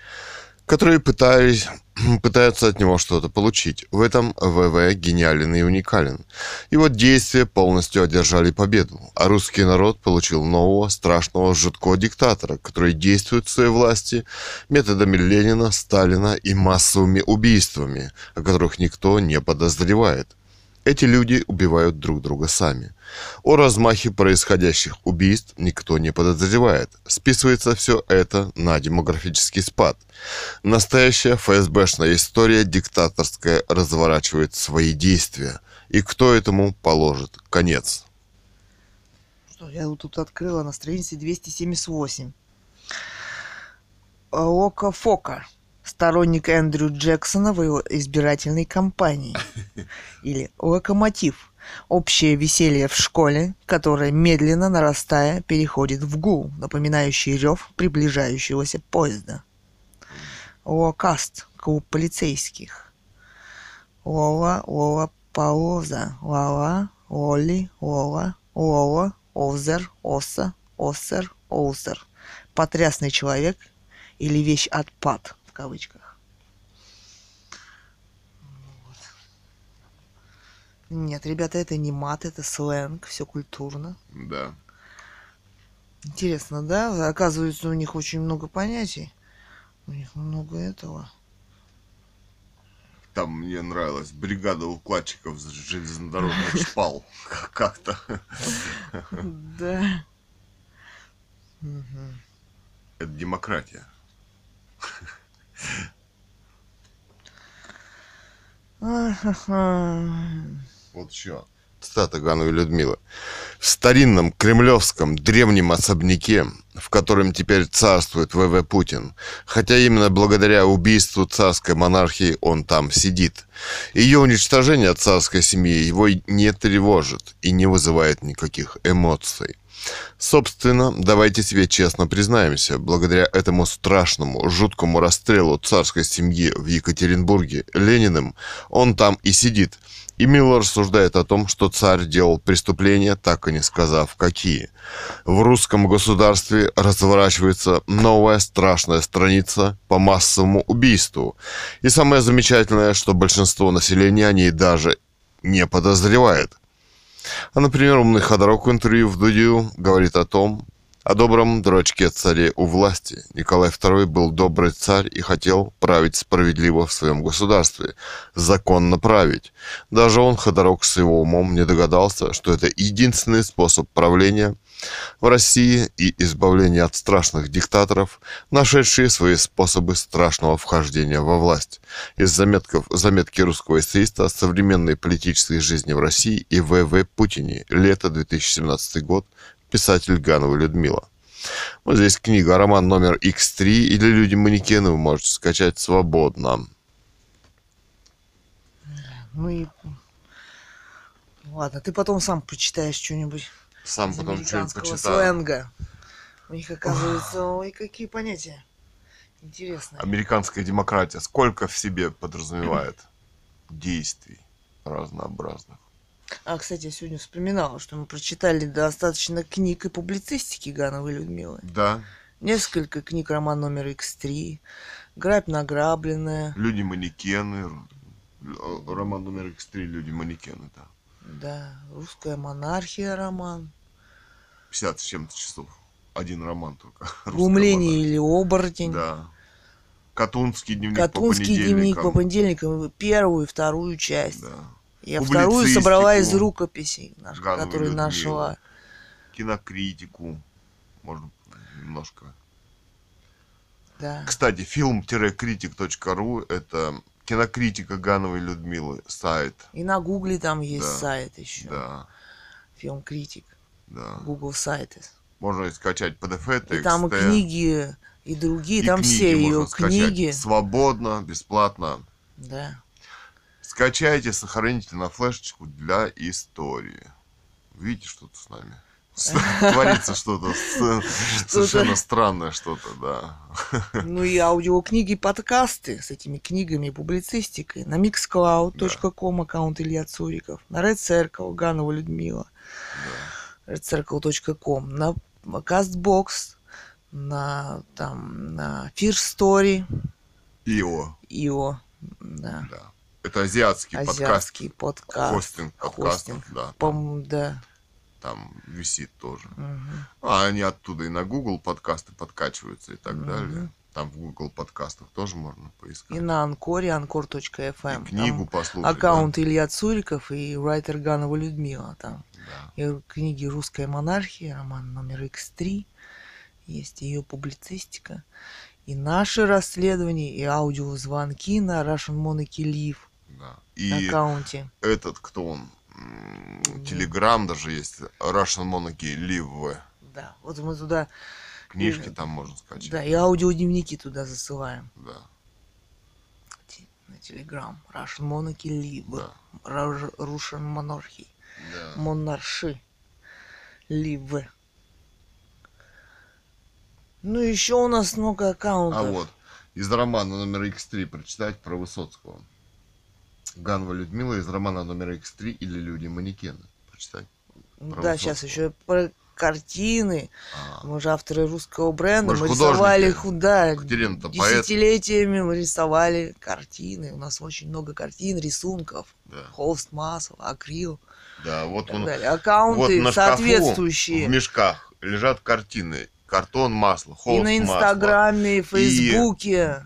S1: которые пытались, пытаются от него что-то получить. В этом ВВ гениален и уникален. Его действия полностью одержали победу, а русский народ получил нового, страшного, жуткого диктатора, который действует в своей власти методами Ленина, Сталина и массовыми убийствами, о которых никто не подозревает. Эти люди убивают друг друга сами. О размахе происходящих убийств никто не подозревает. Списывается все это на демографический спад. Настоящая ФСБшная история диктаторская разворачивает свои действия. И кто этому положит конец?
S2: Что, я вот тут открыла на странице 278. Ока Фока. Сторонник Эндрю Джексона в его избирательной кампании. Или Локомотив. Общее веселье в школе, которое, медленно нарастая, переходит в гул, напоминающий рев приближающегося поезда. Локаст. Клуб полицейских. Лола, Лола, Пауза, Лала, Лоли, Лола, Лола, Овзер, Оса, Осер, Оусер. Потрясный человек или вещь отпад в кавычках. Вот. Нет, ребята, это не мат, это сленг, все культурно.
S1: Да.
S2: Интересно, да? Оказывается, у них очень много понятий. У них много этого.
S1: Там мне нравилась бригада укладчиков железнодорожных шпал. Как-то.
S2: Да.
S1: Это демократия. Вот еще. Цитата Гановой Людмилы. В старинном кремлевском древнем особняке, в котором теперь царствует ВВ Путин, хотя именно благодаря убийству царской монархии он там сидит, ее уничтожение царской семьи его не тревожит и не вызывает никаких эмоций. Собственно, давайте себе честно признаемся, благодаря этому страшному, жуткому расстрелу царской семьи в Екатеринбурге Лениным, он там и сидит. И мило рассуждает о том, что царь делал преступления, так и не сказав, какие. В русском государстве разворачивается новая страшная страница по массовому убийству. И самое замечательное, что большинство населения о ней даже не подозревает. А, например, умный ходорок в интервью в Дудю говорит о том, о добром дурачке царе у власти. Николай II был добрый царь и хотел править справедливо в своем государстве, законно править. Даже он, ходорок с его умом, не догадался, что это единственный способ правления в России и избавления от страшных диктаторов, нашедшие свои способы страшного вхождения во власть. Из заметков, заметки русского эссеиста о современной политической жизни в России и В.В. Путине. Лето 2017 год. Писатель Ганова Людмила. Вот здесь книга, роман номер X3 или «Люди-манекены» вы можете скачать свободно.
S2: Ну и... Ладно, ты потом сам почитаешь что-нибудь.
S1: Сам потом что-нибудь почитаю.
S2: сленга. У них, оказывается, ой, какие понятия интересные.
S1: Американская демократия сколько в себе подразумевает действий разнообразных?
S2: А, кстати, я сегодня вспоминала, что мы прочитали достаточно книг и публицистики Гановой Людмилы.
S1: Да,
S2: Несколько книг, роман номер X3, «Грабь награбленная»,
S1: люди-манекены, р- роман номер X3 «Люди-манекены», да.
S2: Да, «Русская монархия» роман,
S1: 50 с чем-то часов. Один роман только. Русская
S2: «Глумление
S1: монархия.
S2: или оборотень»,
S1: Да. Катунский дневник
S2: «Катунский
S1: по
S2: дневник по
S1: понедельникам.
S2: понедельникам», первую и вторую часть.
S1: Да.
S2: Я вторую собрала из рукописей, наш-
S1: Гановой
S2: которые
S1: Людмилы.
S2: нашла.
S1: Кинокритику. Можно немножко.
S2: Да.
S1: Кстати, фильм-критик.ру это кинокритика Гановой Людмилы, сайт.
S2: И на Гугле там есть
S1: Да.
S2: сайт еще.
S1: Да,
S2: Фильм Критик.
S1: да.
S2: Google сайты.
S1: Можно скачать PDF,
S2: И
S1: текст,
S2: там и книги, и другие,
S1: и
S2: там
S1: книги
S2: все ее книги.
S1: Свободно, бесплатно.
S2: Да.
S1: Скачайте, сохраните на флешечку для истории. Видите, что-то с нами? Творится что-то совершенно странное что-то, да.
S2: Ну и аудиокниги, подкасты с этими книгами и публицистикой. На mixcloud.com аккаунт Илья Цуриков, на Red Circle Ганова Людмила, redcircle.com, на Castbox, на там на Fear Story,
S1: ИО,
S2: Ио, да,
S1: да. Это азиатский,
S2: азиатский
S1: подкаст,
S2: подкаст,
S1: хостинг подкастов,
S2: хостинг.
S1: да.
S2: Пом- да.
S1: Там висит тоже.
S2: мгм.
S1: А они оттуда и на Google подкасты подкачиваются и так
S2: Мгм.
S1: далее. Там в Google подкастах тоже можно поискать.
S2: И на Анкоре, anкор.fm.
S1: И книгу
S2: Там
S1: послушать. да.
S2: аккаунт Илья Цуриков и райтер Ганова Людмила там.
S1: Да.
S2: И книги «Русская монархия», роман номер X3, есть ее публицистика, и наши расследования, и аудиозвонки на Russian Monarchy Live
S1: да. И
S2: аккаунте.
S1: этот, кто он? Телеграм даже есть. Russian Monarchy Live.
S2: Да, вот мы туда,
S1: Книжки
S2: Мгм.
S1: там можно скачать.
S2: да, и аудиодневники туда засылаем.
S1: Да.
S2: На Телеграм. Russian Monarchy Live.
S1: Да.
S2: Russian Monarchy.
S1: Да.
S2: Монарши. Live. Ну, еще у нас много аккаунтов.
S1: А вот, из романа номер X3 прочитать про Высоцкого. Ганова Людмила из романа номер X3 или Люди-манекены. Прочитать.
S2: Ну
S1: про
S2: да, сейчас еще про картины.
S1: А,
S2: Мы же авторы русского бренда.
S1: Мы
S2: Мы рисовали худа. Десятилетиями мы рисовали картины. У нас очень много картин, рисунков.
S1: да.
S2: Холст, масло, акрил
S1: да,
S2: и
S1: вот он.
S2: далее.
S1: Вот
S2: Аккаунты
S1: на шкафу
S2: соответствующие.
S1: в мешках лежат картины. Картон, масло,
S2: И
S1: холст,
S2: на
S1: масло.
S2: Инстаграме, и Фейсбуке.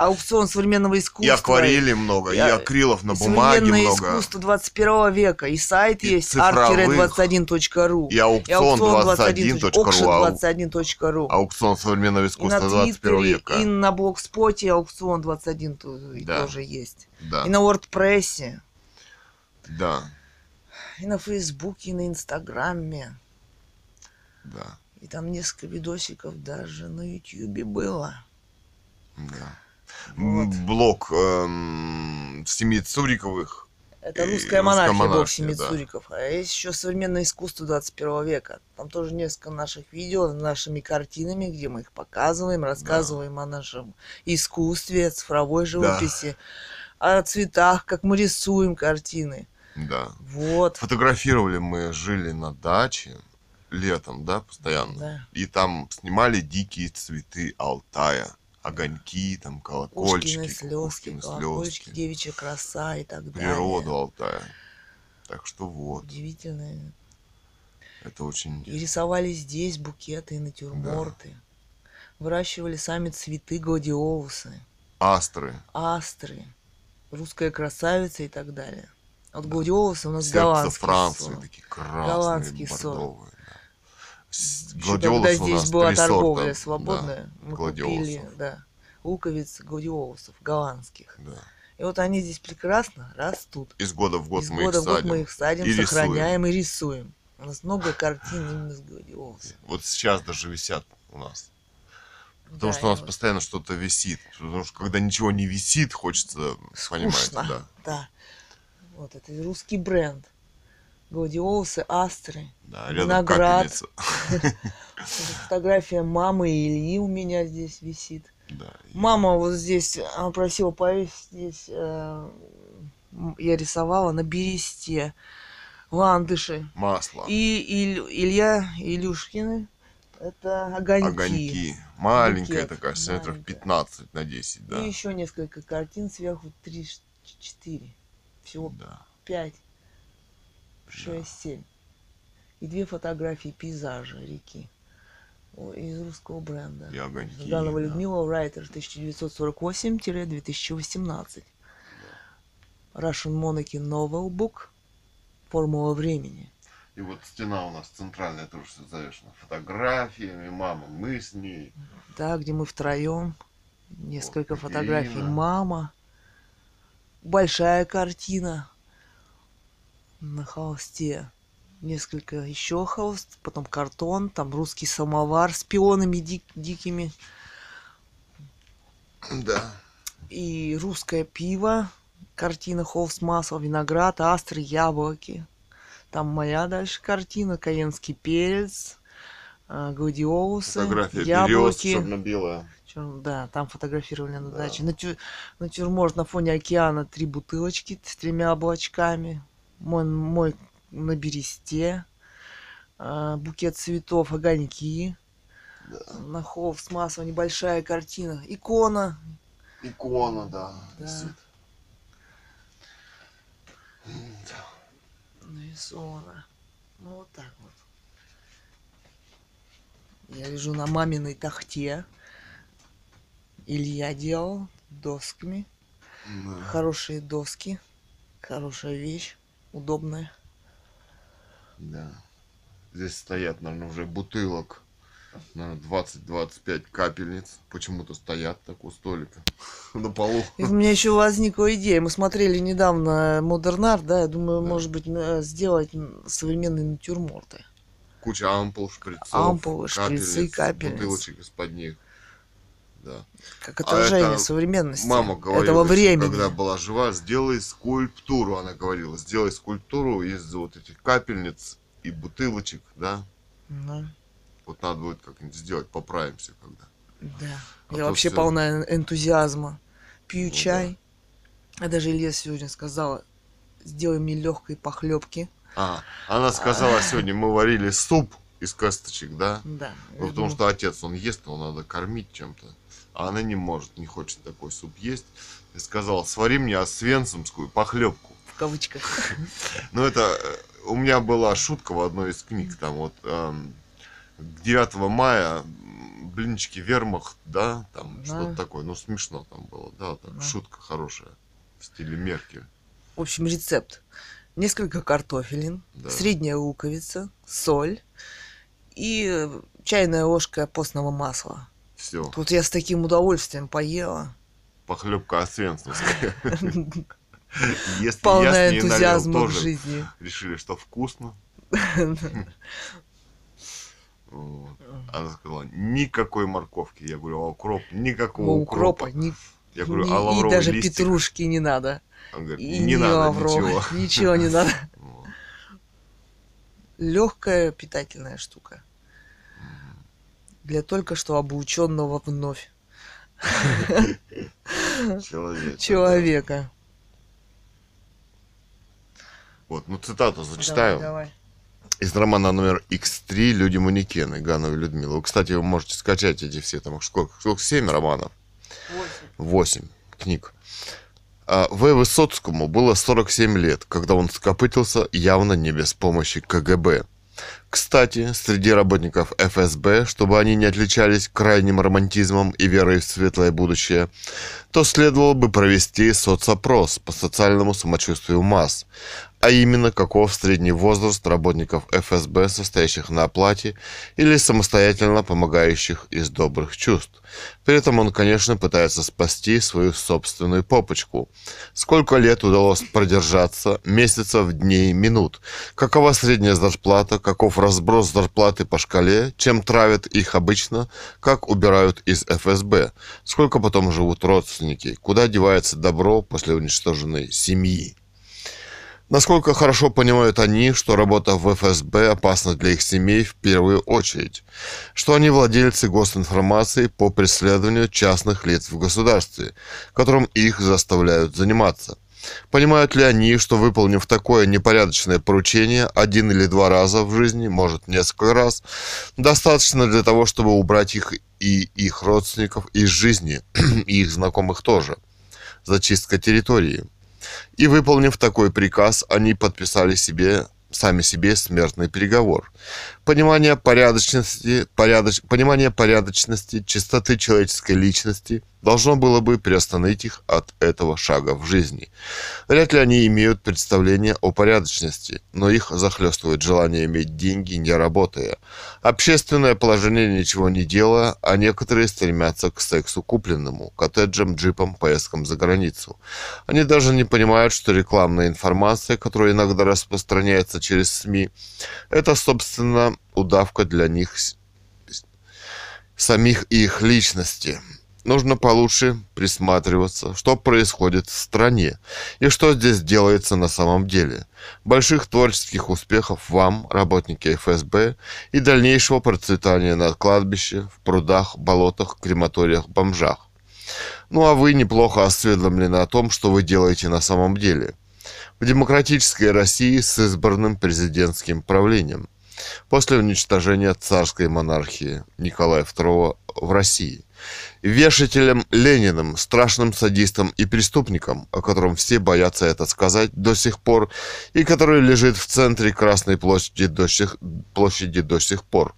S2: Аукцион современного искусства.
S1: И акварели много, и,
S2: Я-
S1: акрилов на
S2: и
S1: бумаге
S2: современное
S1: много.
S2: искусство 21 века. И сайт
S1: И
S2: есть
S1: цифровых,
S2: art-21.ru.
S1: И аукцион 21.ru.
S2: auction21.ru.
S1: Аукцион современного
S2: И
S1: искусства 21
S2: Твиттере,
S1: века.
S2: и на блогспоте аукцион 21 то- и
S1: Да.
S2: тоже есть.
S1: Да,
S2: И на WordPress,
S1: да,
S2: и на Фейсбуке, и на Инстаграме.
S1: да,
S2: И там несколько видосиков даже на Ютьюбе было.
S1: да.
S2: Вот.
S1: Блок эм, семи Цуриковых.
S2: Это русская
S1: русская
S2: монархия, блок
S1: монархия,
S2: семи
S1: да.
S2: Цуриков. А есть еще современное искусство 21 века. Там тоже несколько наших видео с нашими картинами, где мы их показываем, рассказываем о нашем искусстве, цифровой живописи, о цветах, как мы рисуем картины.
S1: Да.
S2: Вот.
S1: Фотографировали мы, жили на даче летом, да, постоянно.
S2: Да.
S1: И там снимали дикие цветы Алтая. Огоньки, там колокольчики,
S2: Пушкины слезки, колокольчики,
S1: слезки,
S2: девичья краса и так далее.
S1: природу Алтая. Так что вот,
S2: Удивительные.
S1: это очень...
S2: И рисовали здесь букеты и натюрморты. Выращивали сами цветы гладиолусы.
S1: Астры,
S2: астры, русская красавица и так далее. Вот гладиолусы у нас
S1: сердце
S2: голландский
S1: Франции,
S2: сорт.
S1: такие красные,
S2: Голландский сорт.
S1: бордовые. да. Гладиолус у
S2: здесь
S1: нас
S2: была
S1: три
S2: торговля свободная, мы
S1: гладиолусов.
S2: купили, да, луковиц гладиолусов голландских.
S1: Да, да.
S2: И вот они здесь прекрасно растут.
S1: Из года в год
S2: Из
S1: мы
S2: года
S1: их
S2: в год
S1: садим.
S2: мы их садим,
S1: и
S2: сохраняем и рисуем. У нас много картин именно с гладиолусами.
S1: Вот сейчас даже висят у нас. Потому
S2: Да,
S1: что у нас
S2: вот
S1: постоянно что-то висит. Потому что когда ничего не висит, хочется, понимаете,
S2: скучно.
S1: да.
S2: Да. Вот это русский бренд. Гладиолусы, астры.
S1: Да,
S2: Виноград. Фотография мамы Ильи у меня здесь висит.
S1: Да. и-
S2: Мама вот здесь, она просила повесить здесь, э, я рисовала на бересте ландыши.
S1: Масло.
S2: И Иль- Илья Илюшкины, это огоньки.
S1: Огоньки. Маленькая
S2: Букет
S1: такая, сантиметров
S2: маленькая.
S1: 15 на 10, да.
S2: И еще несколько картин сверху, три, ш- четыре. Всего
S1: Да.
S2: пять, шесть, семь. И две фотографии пейзажа реки. Из русского бренда.
S1: И огоньки.
S2: Жданова
S1: да.
S2: Людмила, Райтер, 1948-2018. Russian Monarchy Novel Book. Формула времени.
S1: И вот стена у нас центральная тоже завешена фотографиями, мама, мы с ней.
S2: Да, где мы втроем. Несколько
S1: Вот
S2: фотографий.
S1: Ирина.
S2: Мама. Большая картина на холсте. Несколько еще холст, потом картон, там русский самовар с пионами дик- дикими.
S1: Да.
S2: И русское пиво, картина холст масла, виноград, астры, яблоки. Там моя дальше картина, каенский перец, а, гладиолусы,
S1: Фотография берез,
S2: яблоки.
S1: черно-белая.
S2: Чёр- Да, там фотографировали на
S1: Да.
S2: даче. Натю- Натюрморт на фоне океана, три бутылочки с тремя облачками. Мой, мой на бересте. а, Букет цветов, огоньки.
S1: Да.
S2: На холст масло, небольшая картина. Икона.
S1: Икона, да.
S2: Да.
S1: висит.
S2: нарисована. Ну вот так вот. Я лежу на маминой тахте. Илья делал досками.
S1: Да.
S2: Хорошие доски. Хорошая вещь. Удобная.
S1: Да. Здесь стоят, наверное, уже бутылок. Наверное, 20-25 капельниц. Почему-то стоят так у столика. На полу.
S2: И у меня еще возникла идея. Мы смотрели недавно Модернар, да, я думаю,
S1: Да.
S2: может быть, сделать современные натюрморты.
S1: Куча ампул, шприцов,
S2: Ампулы, шприцы,
S1: капельниц,
S2: капельниц.
S1: бутылочек из-под них. Да.
S2: Как
S1: А
S2: отражение
S1: это
S2: современности
S1: Мама говорила,
S2: этого
S1: еще,
S2: времени.
S1: когда была жива, сделай скульптуру, она говорила, сделай скульптуру из вот этих капельниц и бутылочек, да.
S2: Да.
S1: Вот надо будет как-нибудь сделать, поправимся когда.
S2: Да.
S1: А
S2: Я вообще
S1: всё-
S2: полна энтузиазма. Пью
S1: Ну
S2: чай. А даже Илья сегодня сказала, сделай мне легкой похлебки.
S1: А, она сказала сегодня, мы варили суп из косточек, да?
S2: Да.
S1: Ну, потому
S2: думаю,
S1: что отец, он ест, его надо кормить чем-то. А она не может, не хочет такой суп есть. И сказала, свари мне освенцимскую похлебку.
S2: В кавычках.
S1: Ну, это э, у меня была шутка в одной из книг, там вот эм, 9 мая м, блинчики вермахт, да, там
S2: Да.
S1: что-то такое, ну смешно там было, да, так,
S2: Да.
S1: шутка хорошая в стиле Меркель.
S2: В общем, рецепт. Несколько картофелин,
S1: Да.
S2: средняя луковица, соль и э, чайная ложка постного масла.
S1: Все,
S2: Тут я с таким удовольствием поела.
S1: похлебка освенцимская. Если
S2: Полная энтузиазма в жизни.
S1: решили, что вкусно. Вот. Она сказала, никакой морковки. Я говорю, а укроп? Никакого
S2: Ну,
S1: укропа.
S2: укропа, ни-
S1: Я говорю,
S2: ни-
S1: а
S2: и
S1: лавровый
S2: даже
S1: листик?
S2: петрушки не надо.
S1: Он говорит,
S2: И
S1: не надо ничего.
S2: Ничего не надо. Легкая питательная штука. Для только что обученного вновь
S1: Человек.
S2: человека.
S1: Вот, ну цитату зачитаю. Из романа номер X3 «Люди-манекены» Гановой Людмилы. Вы, кстати, вы можете скачать эти все, там сколько, сколько, семь романов? Восемь книг. А В. Высоцкому было 47 лет, когда он скопытился явно не без помощи КГБ. Кстати, среди работников ФСБ, чтобы они не отличались крайним романтизмом и верой в светлое будущее, то следовало бы провести соцопрос по социальному самочувствию масс, а именно каков средний возраст работников ФСБ, состоящих на оплате или самостоятельно помогающих из добрых чувств. При этом он, конечно, пытается спасти свою собственную попочку. Сколько лет удалось продержаться, месяцев, дней, минут? Какова средняя зарплата, каков разброс зарплаты по шкале, чем травят их обычно, как убирают из ФСБ? Сколько потом живут родственники? Куда девается добро после уничтоженной семьи? Насколько хорошо понимают они, что работа в ФСБ опасна для их семей в первую очередь, что они владельцы госинформации по преследованию частных лиц в государстве, которым их заставляют заниматься. Понимают ли они, что выполнив такое непорядочное поручение один или два раза в жизни, может несколько раз, достаточно для того, чтобы убрать их и их родственников из жизни, и их знакомых тоже. Зачистка территории. И выполнив такой приказ, они подписали себе сами себе смертный приговор. Понимание порядочности, порядоч, понимание порядочности, чистоты человеческой личности должно было бы приостановить их от этого шага в жизни. Вряд ли они имеют представление о порядочности, но их захлестывает желание иметь деньги, не работая. Общественное положение ничего не делая, а некоторые стремятся к сексу купленному, коттеджам, джипам, поездкам за границу. Они даже не понимают, что рекламная информация, которая иногда распространяется через СМИ, это, собственно, удавка для них самих их личности. Нужно получше присматриваться, что происходит в стране и что здесь делается на самом деле. Больших творческих успехов вам, работники ФСБ, и дальнейшего процветания на кладбище, в прудах, болотах, крематориях, бомжах. Ну а вы неплохо осведомлены о том, что вы делаете на самом деле. В демократической России с избранным президентским правлением – после уничтожения царской монархии Николая II в России. Вешателем Лениным, страшным садистом и преступником, о котором все боятся это сказать до сих пор, и который лежит в центре Красной площади до сих, площади до сих пор.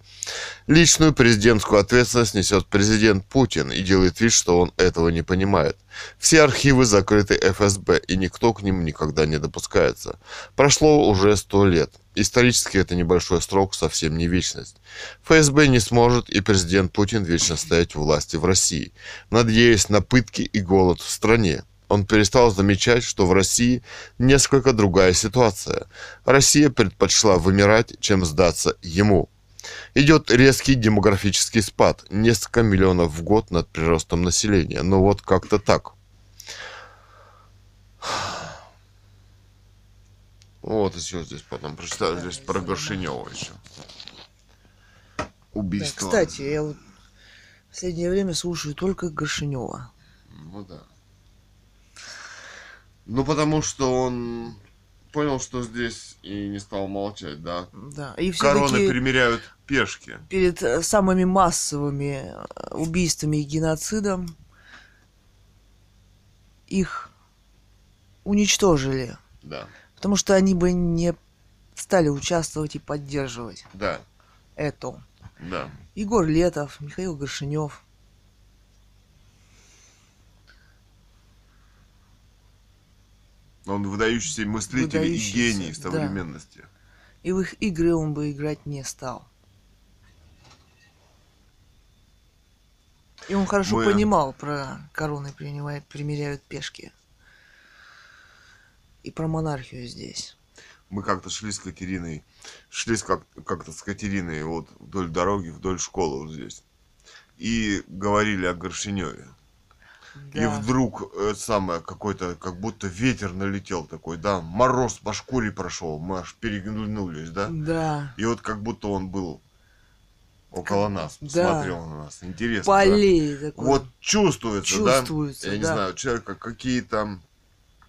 S1: Личную президентскую ответственность несет президент Путин и делает вид, что он этого не понимает. Все архивы закрыты ФСБ, и никто к ним никогда не допускается. Прошло уже сто лет. Исторически это небольшой срок, совсем не вечность. ФСБ не сможет и президент Путин вечно стоять у власти в России, надеясь на пытки и голод в стране. Он перестал замечать, что в России несколько другая ситуация. Россия предпочла вымирать, чем сдаться ему. Идет резкий демографический спад, несколько миллионов в год над приростом населения. Но вот как-то так. Вот еще здесь потом прочитаю здесь про Горшинева еще.
S2: Да,
S1: Убийство.
S2: кстати, я вот в последнее время слушаю только Горшинева.
S1: Ну да. Ну потому что он понял, что здесь и не стал молчать, да.
S2: Да. И
S1: Короны
S2: все-таки
S1: примеряют пешки.
S2: перед э, самыми массовыми э, убийствами и геноцидом их уничтожили.
S1: Да.
S2: Потому что они бы не стали участвовать и поддерживать
S1: Да.
S2: это.
S1: Да.
S2: Егор Летов, Михаил Горшинев.
S1: Он выдающийся мыслитель и
S2: Выдающийся,
S1: гений
S2: да.
S1: современности.
S2: И в их игры он бы играть не стал. И он хорошо
S1: Мы-
S2: понимал про короны принимают, примеряют пешки. И про монархию здесь.
S1: Мы как-то шли с Катериной, шли с как- как-то с Катериной вот вдоль дороги, вдоль школы вот здесь. И говорили о Горшиневе. И
S2: Да.
S1: вдруг э, самое какой-то, как будто ветер налетел такой, да, мороз по шкуре прошел, мы аж переглянулись, да?
S2: Да.
S1: И вот как будто он был около нас,
S2: Да.
S1: посмотрел на нас. Интересно. да?
S2: Полей такой.
S1: Вот чувствуется, да?
S2: Чувствуется,
S1: Я не
S2: да.
S1: знаю, у человека какие-то,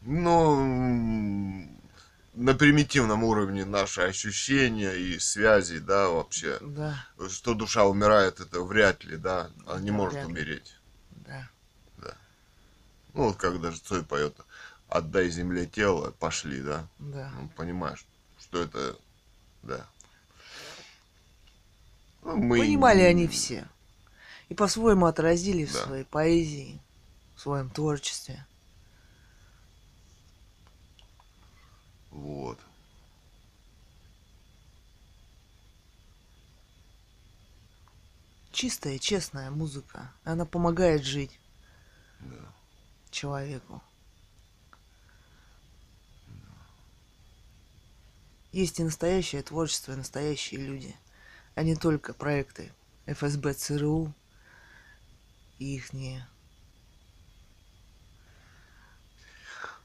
S1: ну, на примитивном уровне наши ощущения и связи, да, вообще.
S2: Да,
S1: Что душа умирает, это вряд ли, да, она не
S2: Да,
S1: может умереть. Ну, вот как даже Цой поет «Отдай земле тело, пошли», да?
S2: Да.
S1: Ну, понимаешь, что это, да. Ну, мы...
S2: Понимали они все. И по-своему отразили в
S1: Да.
S2: своей поэзии, в своем творчестве.
S1: Вот.
S2: Чистая, честная музыка. Она помогает жить
S1: Да.
S2: Человеку. Есть и настоящее творчество, и настоящие люди, а не только проекты ФСБ, ЦРУ и ихние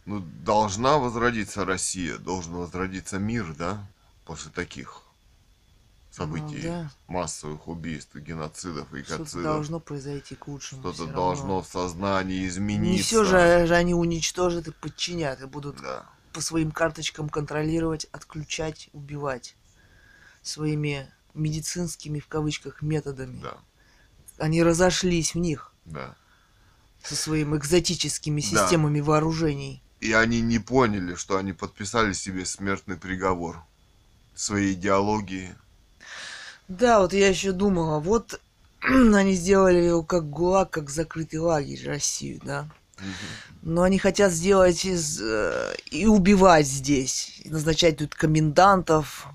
S1: Ну, должна возродиться Россия, должен возродиться мир, да, после таких событий,
S2: да.
S1: массовых убийств, геноцидов и
S2: Что-то
S1: экоцидов.
S2: должно произойти к лучшему.
S1: Что-то должно в сознании измениться.
S2: Не все же, же они уничтожат и подчинят, и будут
S1: Да.
S2: по своим карточкам контролировать, отключать, убивать своими медицинскими в кавычках методами.
S1: Да,
S2: Они разошлись в них
S1: да.
S2: со своими экзотическими
S1: Да.
S2: системами вооружений.
S1: И они не поняли, что они подписали себе смертный приговор своей идеологии.
S2: Да, вот я еще думала, вот они сделали его как ГУЛАГ, как закрытый лагерь Россию, да. Но они хотят сделать из, э, и убивать здесь, и назначать тут комендантов,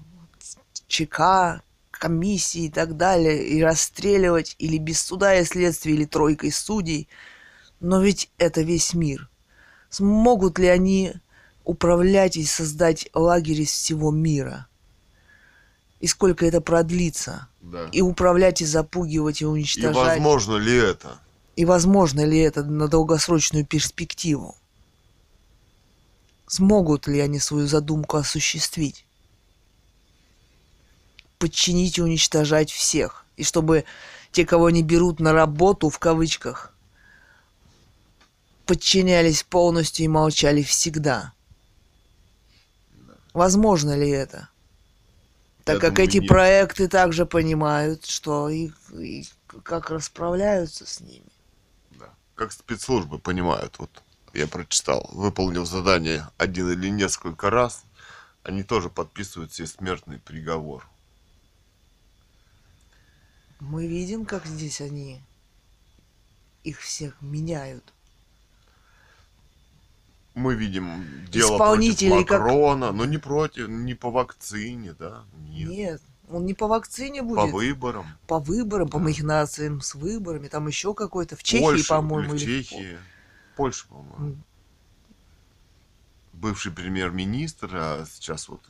S2: ЧК, комиссии и так далее, и расстреливать или без суда и следствия, или тройкой судей. Но ведь это весь мир. Смогут ли они управлять и создать лагерь из всего мира? И сколько это продлится?
S1: Да.
S2: И управлять, и запугивать, и
S1: И
S2: уничтожать.
S1: возможно ли это?
S2: И возможно ли это на долгосрочную перспективу? Смогут ли они свою задумку осуществить? Подчинить и уничтожать всех. И чтобы те, кого они берут на работу, в кавычках, подчинялись полностью и молчали всегда. Возможно ли это? Так
S1: Я
S2: как
S1: думаю,
S2: эти
S1: нет.
S2: проекты также понимают, что их, и как расправляются с ними.
S1: Да. Как спецслужбы понимают, вот я прочитал, выполнил задание один или несколько раз, они тоже подписывают себе смертный приговор.
S2: Мы видим, как здесь они их всех меняют.
S1: Мы видим дело против
S2: как-
S1: Макрона, но не против, не по вакцине, да, нет.
S2: Нет, он не по вакцине будет,
S1: По выборам.
S2: по выборам, по махинациям с выборами, там еще какой-то, в Чехии,
S1: Польша,
S2: по-моему,
S1: или в Чехии. Польша, по-моему.
S2: М.
S1: Бывший премьер-министр, а сейчас вот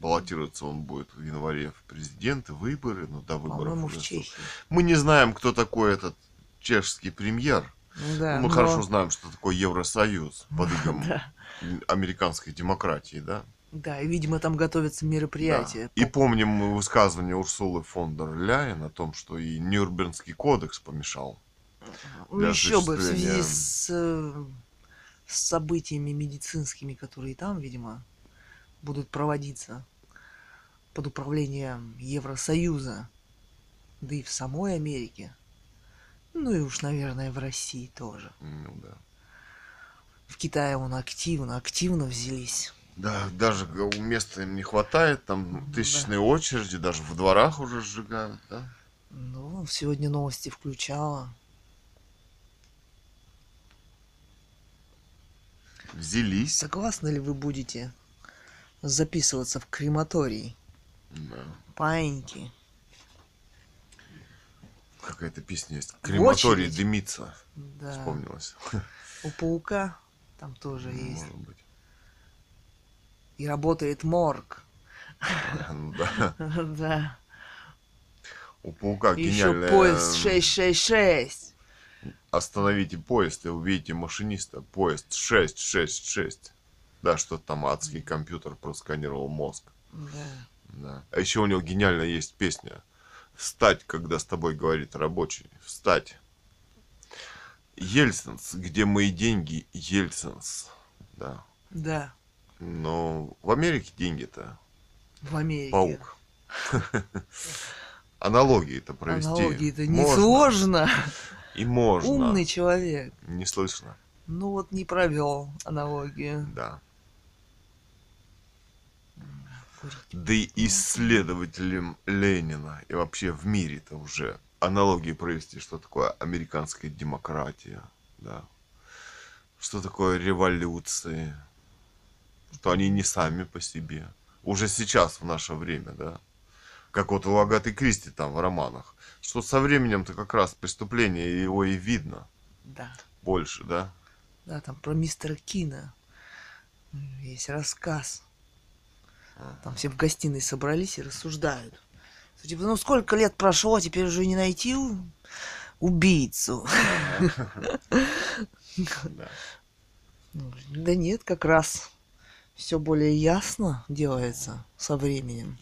S1: баллотироваться он будет в январе в президенты, выборы, ну до выборов
S2: по-моему,
S1: уже
S2: в. Чехии.
S1: Мы не знаем, кто такой этот чешский премьер.
S2: Да,
S1: Мы
S2: но-
S1: хорошо знаем, что такое Евросоюз под игом
S2: Да,
S1: американской демократии, да?
S2: да, и, видимо, там готовятся мероприятия.
S1: Да. И помним мы высказывание Урсулы фон дер Ляйен о том, что и Нюрнбергский кодекс помешал.
S2: Ну, еще бы в связи с, э, с событиями медицинскими, которые там, видимо, будут проводиться под управлением Евросоюза, да и в самой Америке. Ну и уж, наверное, в России тоже.
S1: Ну, да.
S2: В Китае он активно, активно взялись.
S1: Да, даже места им не хватает, там
S2: Да.
S1: тысячные очереди, даже в дворах уже сжигают, да?
S2: Ну, сегодня новости включала.
S1: Взялись.
S2: Согласны ли вы будете записываться в крематорий?
S1: Да.
S2: Паиньки.
S1: Какая-то песня есть. Крематорий
S2: очередь?
S1: дымится.
S2: Да.
S1: Вспомнилось.
S2: У паука там тоже есть.
S1: Может быть.
S2: И работает морг.
S1: Ну да.
S2: Да.
S1: У паука
S2: Еще
S1: гениальная...
S2: поезд 666.
S1: Остановите поезд и увидите машиниста. Поезд 666. Да, что там адский компьютер просканировал мозг.
S2: Да.
S1: Да. А еще у него гениально есть песня. Встать, когда с тобой говорит рабочий. Встать. Ельцинс, где мои деньги, Ельцинс. Да.
S2: Да.
S1: Но в Америке деньги-то
S2: В Америке.
S1: паук. Аналогии-то провести.
S2: Аналогии это
S1: можно.
S2: несложно.
S1: И можно.
S2: Умный человек.
S1: Не слышно.
S2: Ну вот не провел аналогию.
S1: Да. Да и исследователям Ленина и вообще в мире-то уже аналогии провести, что такое американская демократия, да. Что такое революции, что они не сами по себе. Уже сейчас, в наше время, да. Как вот у Агаты Кристи там в романах. Что со временем-то как раз преступление его и видно
S2: Да.
S1: больше, да.
S2: Да, там про мистера Кина. Есть рассказ. Там все в гостиной собрались и рассуждают. Типа, ну сколько лет прошло, а теперь уже не найти убийцу.
S1: Да.
S2: Да нет, как раз все более ясно делается со временем.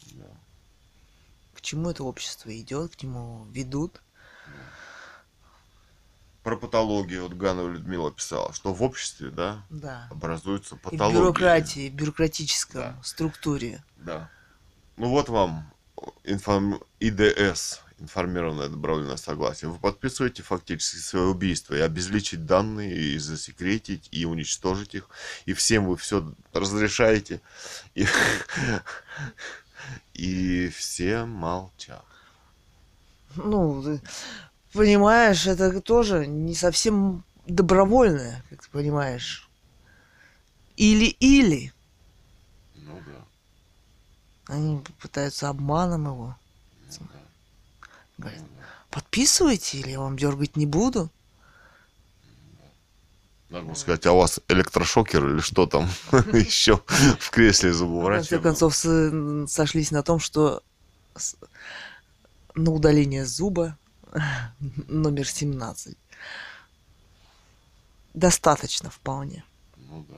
S2: К чему это общество идет, к чему ведут.
S1: Про патологию вот Ганова Людмила писала, что в обществе, да,
S2: Да.
S1: образуются
S2: И в бюрократии, в бюрократическом
S1: Да.
S2: структуре.
S1: Да. Ну вот вам информ... ИДС, информированное добровольное согласие. Вы подписываете фактически свое убийство и обезличить данные, и засекретить, и уничтожить их. И всем вы все разрешаете. И, и все молчат.
S2: Ну, понимаешь, это тоже не совсем добровольное, как ты понимаешь. Или-или.
S1: Ну да.
S2: Они пытаются обманом его.
S1: Ну, да.
S2: Говорят, подписывайте, или я вам дергать не буду.
S1: Надо было сказать, а у вас электрошокер или что там еще в кресле
S2: В конце концов, сошлись на том, что на удаление зуба номер 17 достаточно вполне.
S1: Ну да.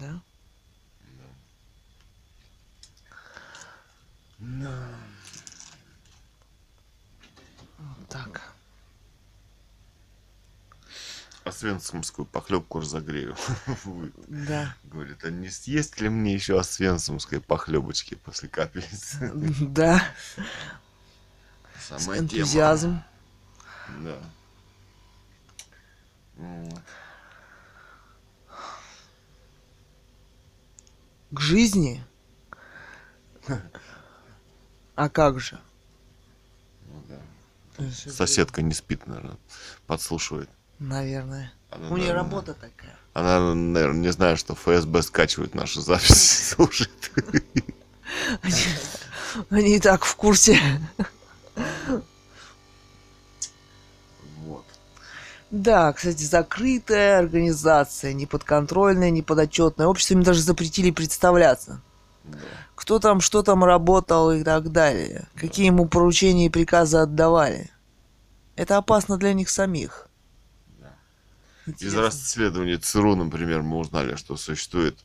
S2: Да? Вот так.
S1: Освенцимскую похлебку разогрею.
S2: Да.
S1: Говорит, а не съесть ли мне еще освенцимской похлебочки после капельницы?
S2: Да. С
S1: Самая тема. Да. Вот.
S2: К жизни. А как же?
S1: Ну да. Соседка не спит, наверное, подслушивает.
S2: Наверное.
S1: Она,
S2: У нее работа такая.
S1: Она, наверное, не знает, что ФСБ скачивает наши записи, слушает.
S2: Они, они и так в курсе.
S1: Вот.
S2: Да, кстати, закрытая организация, неподконтрольная, неподотчетная. Общество им даже запретили представляться.
S1: Да.
S2: Кто там, что там работал и так далее. Какие ему поручения и приказы отдавали. Это опасно для них самих.
S1: Да. Из
S2: Интересно.
S1: расследований ЦРУ, например, мы узнали, что существует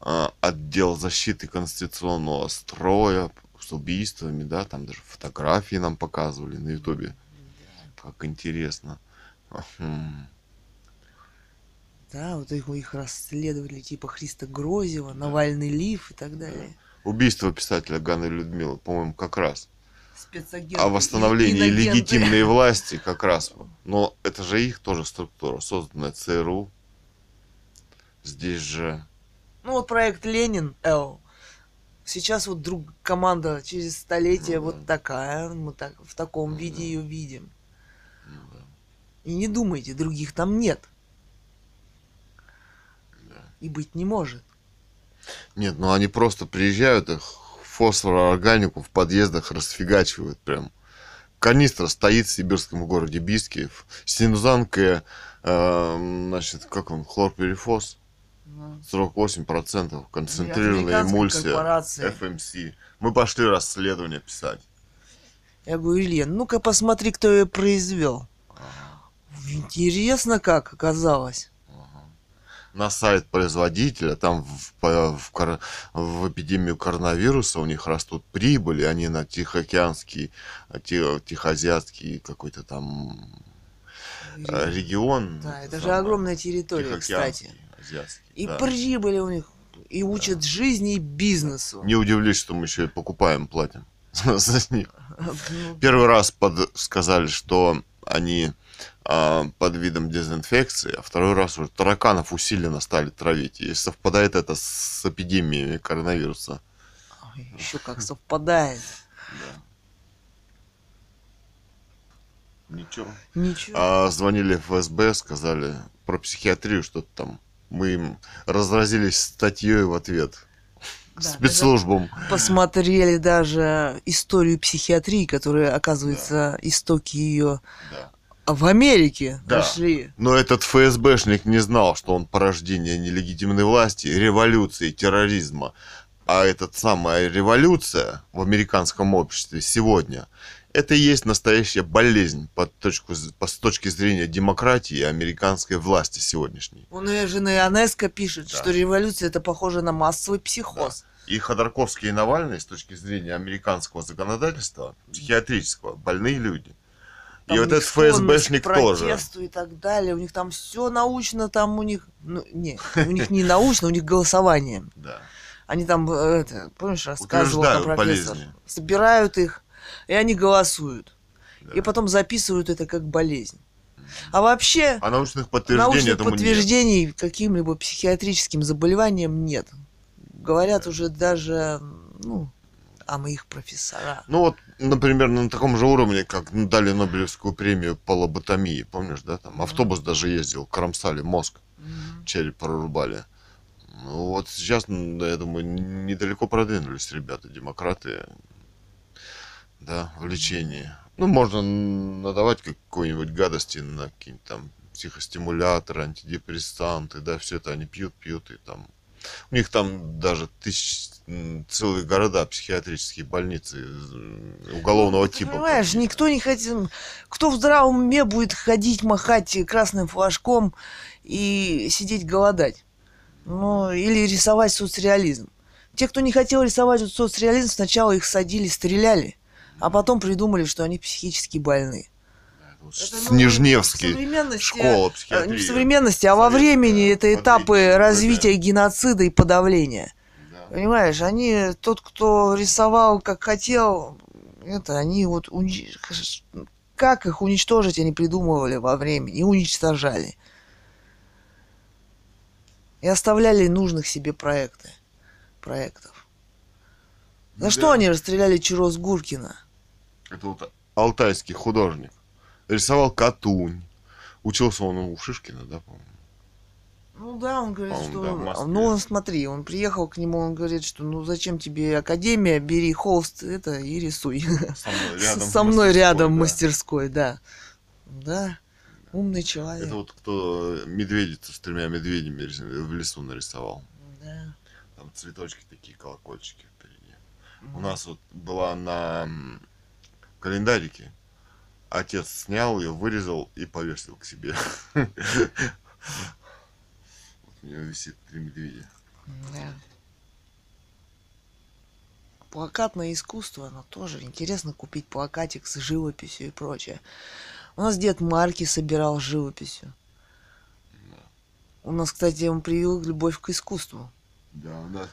S1: а, отдел защиты конституционного строя с убийствами, да, там даже фотографии нам показывали на Ютубе. Как интересно.
S2: Да, вот их, их расследовали типа Христа Грозева, Навальный Лив и так далее.
S1: Убийство писателя Ганны Людмилы, по-моему, как раз.
S2: Спецагенты.
S1: О восстановлении
S2: инагенты.
S1: легитимной власти как раз. Но это же их тоже структура, созданная ЦРУ. Здесь же...
S2: Ну вот проект Ленин, Л. Сейчас вот друг команда через столетие
S1: Ну да.
S2: вот такая, мы так в таком
S1: Ну
S2: виде
S1: да.
S2: ее видим.
S1: Ну
S2: И не думайте, других там нет
S1: да.
S2: и быть не может.
S1: Нет, ну они просто приезжают, их фосфороорганику в подъездах расфигачивают прям. Канистра стоит в сибирском городе Бийске, в синузанке, э, значит, как он, хлорперифос, 48% концентрированная
S2: Американская
S1: эмульсия. FMC. Мы пошли расследование писать.
S2: Я говорю, Илья, ну-ка посмотри, кто ее произвел. Интересно, как оказалось.
S1: на сайт производителя, там в, в, кор- в эпидемию коронавируса у них растут прибыли, они на Тихоокеанский, а, Ти- Тихоазиатский какой-то там э, регион.
S2: Да, это же огромная территория, кстати.
S1: азиатский,
S2: И
S1: да.
S2: прибыли у них, и учат жизни и бизнесу.
S1: Не удивлюсь, что мы еще и покупаем, платим за них.
S2: Ну,
S1: Первый раз под, сказали, что они а, под видом дезинфекции, а второй раз уже тараканов усиленно стали травить. И совпадает это с эпидемией коронавируса.
S2: Еще как совпадает.
S1: Ничего.
S2: Ничего.
S1: А звонили в ФСБ, сказали про психиатрию что-то там. Мы им разразились статьей в ответ.
S2: Да,
S1: спецслужбам.
S2: Посмотрели даже историю психиатрии, которая, оказывается, истоки ее
S1: Да.
S2: В Америке
S1: Да.
S2: нашли.
S1: Но этот ФСБшник не знал, что он порождение нелегитимной власти, революции, терроризма. А этот самая революция в американском обществе сегодня это и есть настоящая болезнь по точку, по, с точки зрения демократии и американской власти сегодняшней.
S2: Он и же на Ионеско пишет,
S1: Да.
S2: что революция это похоже на массовый психоз.
S1: И Ходорковский и Навальный с точки зрения американского законодательства, психиатрического, больные люди.
S2: Там
S1: и вот этот ФСБшник тоже.
S2: и так далее. У них там все научно, там у них... Ну, не, у них не научно, у них голосование.
S1: Да.
S2: Они там, э, это, помнишь, рассказывал там профессор.
S1: болезни.
S2: Собирают их, и они голосуют.
S1: да.
S2: И потом записывают это как болезнь. А вообще,
S1: А научных подтверждений
S2: научных
S1: этому нет.
S2: подтверждений каким-либо психиатрическим заболеваниям нет. Говорят уже даже, ну, а моих профессора.
S1: Ну вот, например, на таком же уровне, как дали Нобелевскую премию по лоботомии, помнишь, да? Там автобус даже ездил, кромсали мозг, череп прорубали. Ну вот сейчас, я думаю, недалеко продвинулись ребята, демократы, да, в лечении. Ну, можно надавать какой-нибудь гадости на какие-нибудь там психостимуляторы, антидепрессанты, да, все это они пьют, пьют, и там у них там даже тысяч, целые города психиатрические больницы э, уголовного
S2: Ты
S1: типа.
S2: Понимаешь, никто не хотел... Кто в здравом уме будет ходить, махать красным флажком и сидеть голодать? Ну, или рисовать соцреализм. Те, кто не хотел рисовать соцреализм, сначала их садили, стреляли, а потом придумали, что они психически больны. Это, ну,
S1: Снежневский, школа
S2: э,
S1: психиатрии.
S2: Не в современности, а во времени это
S1: под
S2: этапы развития геноцида и подавления.
S1: Да.
S2: Понимаешь, они, тот, кто рисовал как хотел, это они вот как их уничтожить, они придумывали во времени и уничтожали. И оставляли нужных себе проекты, проектов. За
S1: Да.
S2: что они расстреляли Чирос Гуркина?
S1: Это вот алтайский художник. Рисовал Катунь. Учился он у Шишкина, да, по-моему?
S2: Ну да, он говорит, что...
S1: да,
S2: ну, он, смотри, он приехал к нему, он говорит, что ну зачем тебе академия, бери холст это и рисуй.
S1: Со мной рядом.
S2: Со
S1: в
S2: мной
S1: мастерской,
S2: рядом
S1: да.
S2: мастерской, да. Да, умный человек.
S1: Это вот кто медведицу с тремя медведями в лесу нарисовал.
S2: Да.
S1: Там цветочки такие, колокольчики впереди. У нас вот была на календарике. Отец снял ее, вырезал и повесил к себе. У него висит три медведя.
S2: Да. Плакатное искусство, оно тоже интересно купить плакатик с живописью и прочее. У нас дед марки собирал живописью. У нас, кстати, он привил любовь к искусству.
S1: Да, у нас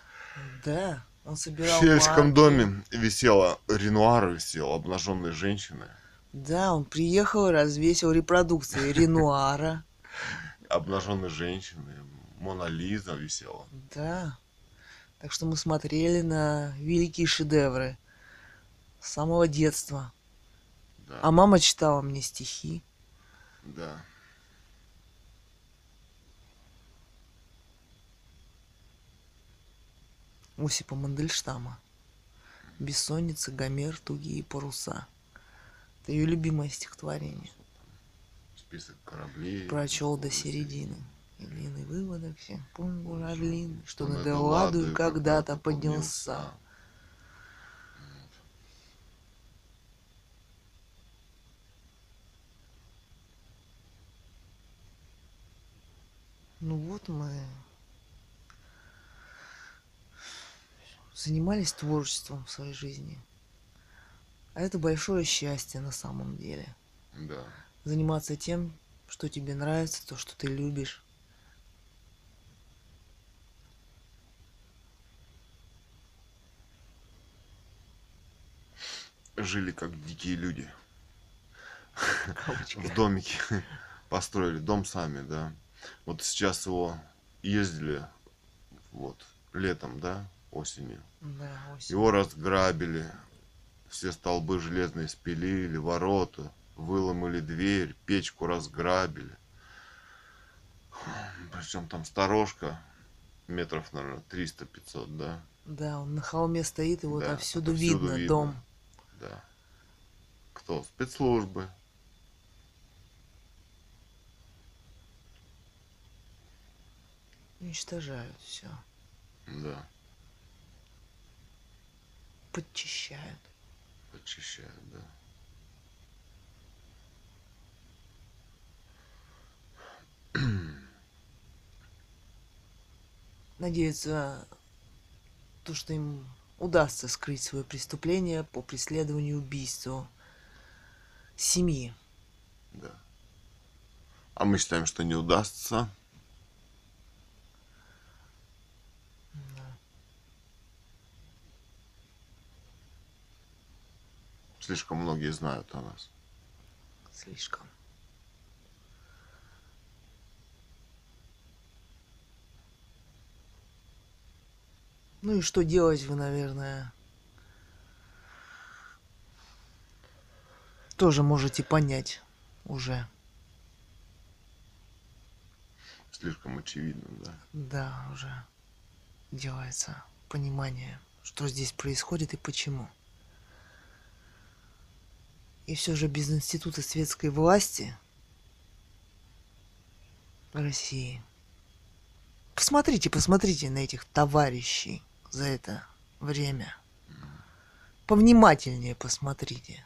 S2: Да, он
S1: в
S2: собирал
S1: сельском
S2: марки.
S1: доме висела Ренуар висел, обнаженные женщины.
S2: Да, он приехал и развесил репродукции Ренуара.
S1: Обнаженные женщины. Мона Лиза висела.
S2: Да. Так что мы смотрели на великие шедевры с самого детства.
S1: Да.
S2: А мама читала мне стихи.
S1: Да.
S2: Осипа Мандельштама. Бессонница, Гомер, тугие паруса. Это ее любимое стихотворение.
S1: Список кораблей.
S2: Прочел до середины. И длинный выводок все. Пунгур орлин, что над Элладою когда-то поднялся. Ну вот мы занимались творчеством в своей жизни. А это большое счастье на самом деле.
S1: Да.
S2: Заниматься тем, что тебе нравится, то, что ты любишь.
S1: Жили как дикие люди. В домике. Построили дом сами, да. Вот сейчас его ездили, вот, летом, да, осенью.
S2: Да, осень.
S1: Его разграбили, все столбы железные спилили, ворота, выломали дверь, печку разграбили. Причем там сторожка метров, наверное, 300-500, да?
S2: Да, он на холме стоит, и вот
S1: Да,
S2: отсюда,
S1: отовсюду
S2: видно,
S1: видно.
S2: дом.
S1: Да. Кто? Спецслужбы.
S2: Уничтожают все.
S1: Да,
S2: Подчищают.
S1: Подчищают, да.
S2: Надеются, то, что им удастся скрыть свое преступление по преследованию убийству семьи.
S1: Да. А мы считаем, что не удастся. Слишком многие знают о нас.
S2: Слишком. Ну и что делать вы, наверное, тоже можете понять уже.
S1: Слишком очевидно, да.
S2: Да, уже делается понимание, что здесь происходит и почему. И все же без института светской власти России. Посмотрите, посмотрите на этих товарищей за это время. Повнимательнее посмотрите.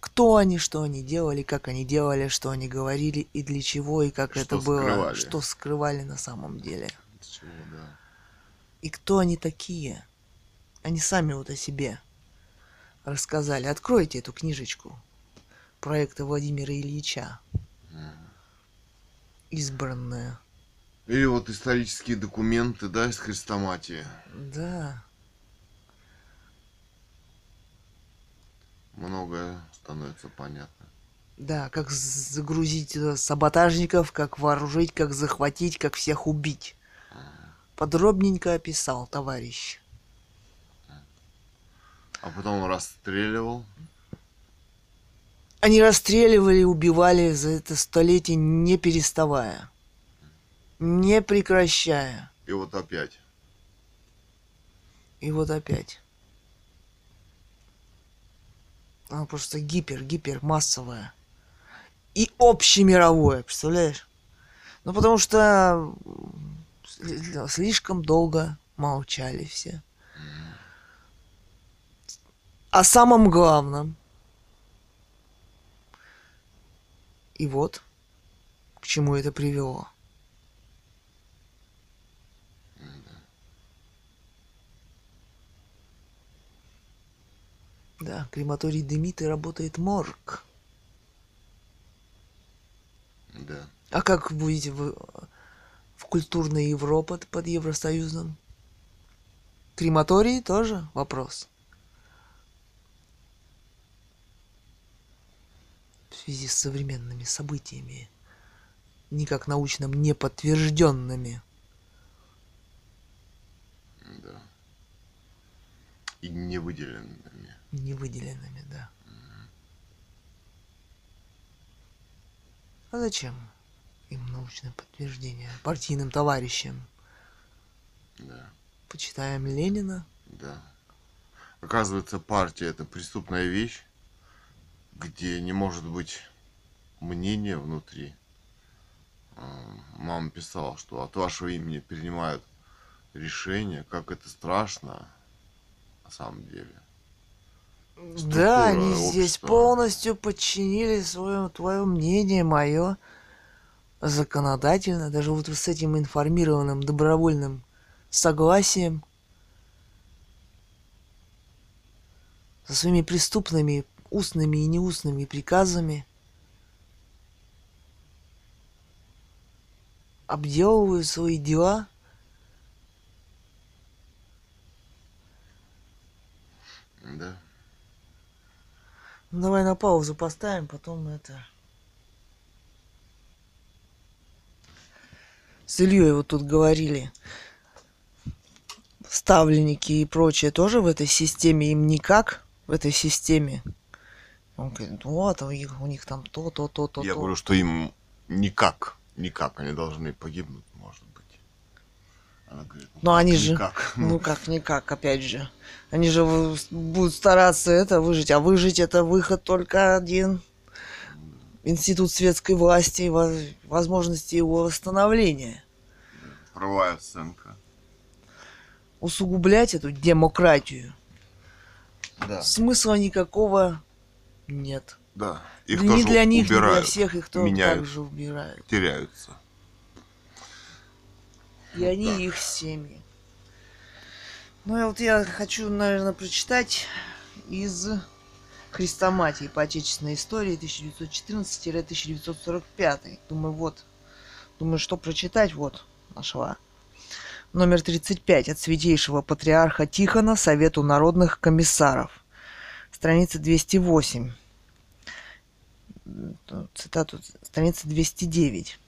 S2: Кто они, что они делали, как они делали, что они говорили и для чего, и как
S1: Что
S2: это было,
S1: скрывали.
S2: что скрывали на самом деле.
S1: Чего, да.
S2: И кто они такие? Они сами вот о себе рассказали. Откройте эту книжечку проекта Владимира Ильича. Избранная.
S1: Или вот исторические документы, да, из Хрестоматии.
S2: Да.
S1: Многое становится понятно.
S2: Да, как загрузить туда саботажников, как вооружить, как захватить, как всех убить. Подробненько описал товарищ.
S1: А потом расстреливал.
S2: Они расстреливали и убивали за это столетие, не переставая. Не прекращая.
S1: И вот опять.
S2: И вот опять. Оно просто гипер, гипер массовое. И общемировое, представляешь? Ну, потому что м, слишком долго молчали все. О самом главном. И вот к чему это привело. Да, крематорий дымит и работает морг.
S1: Да.
S2: А как будете вы в культурной Европе под Евросоюзом? Крематории тоже вопрос. Связи с современными событиями, никак научным не подтвержденными.
S1: Да. И не выделенными.
S2: Не выделенными, да. А зачем им научное подтверждение? Партийным товарищам.
S1: Да.
S2: Почитаем Ленина.
S1: Да. Оказывается, партия это преступная вещь, где не может быть мнения внутри. А, Мама писала, что от вашего имени принимают решения, как это страшно на самом деле.
S2: Да,
S1: Структура
S2: они здесь
S1: общества.
S2: полностью подчинили свое твое мнение, мое законодательно, даже вот с этим информированным добровольным согласием, со своими преступными устными и неустными приказами обделывают свои дела.
S1: Да.
S2: Ну, давай на паузу поставим, потом это... С Ильей вот тут говорили. Ставленники и прочее тоже в этой системе им никак в этой системе. Он говорит, вот, у них, у них там то, то, то, то,
S1: Я
S2: то.
S1: говорю, что им никак, никак они должны погибнуть, может быть. Она говорит, ну,
S2: Но они же-
S1: никак.
S2: Ну как никак, опять же. Они же будут стараться это выжить, а выжить это выход только один. Институт светской власти и во- возможности его восстановления.
S1: Правая оценка.
S2: Усугублять эту демократию
S1: Да.
S2: смысла никакого нет.
S1: Да. Их
S2: ни
S1: тоже
S2: для них, ни для
S1: убирают,
S2: всех их тоже
S1: меняют,
S2: также убирают.
S1: теряются.
S2: и они их семьи. Ну и вот я хочу, наверное, прочитать из Христоматии по отечественной истории 1914-1945. Думаю, вот. Думаю, что прочитать, вот, нашла. Номер 35 от святейшего патриарха Тихона Совету народных комиссаров. Страница 208. Цитату, страница 209.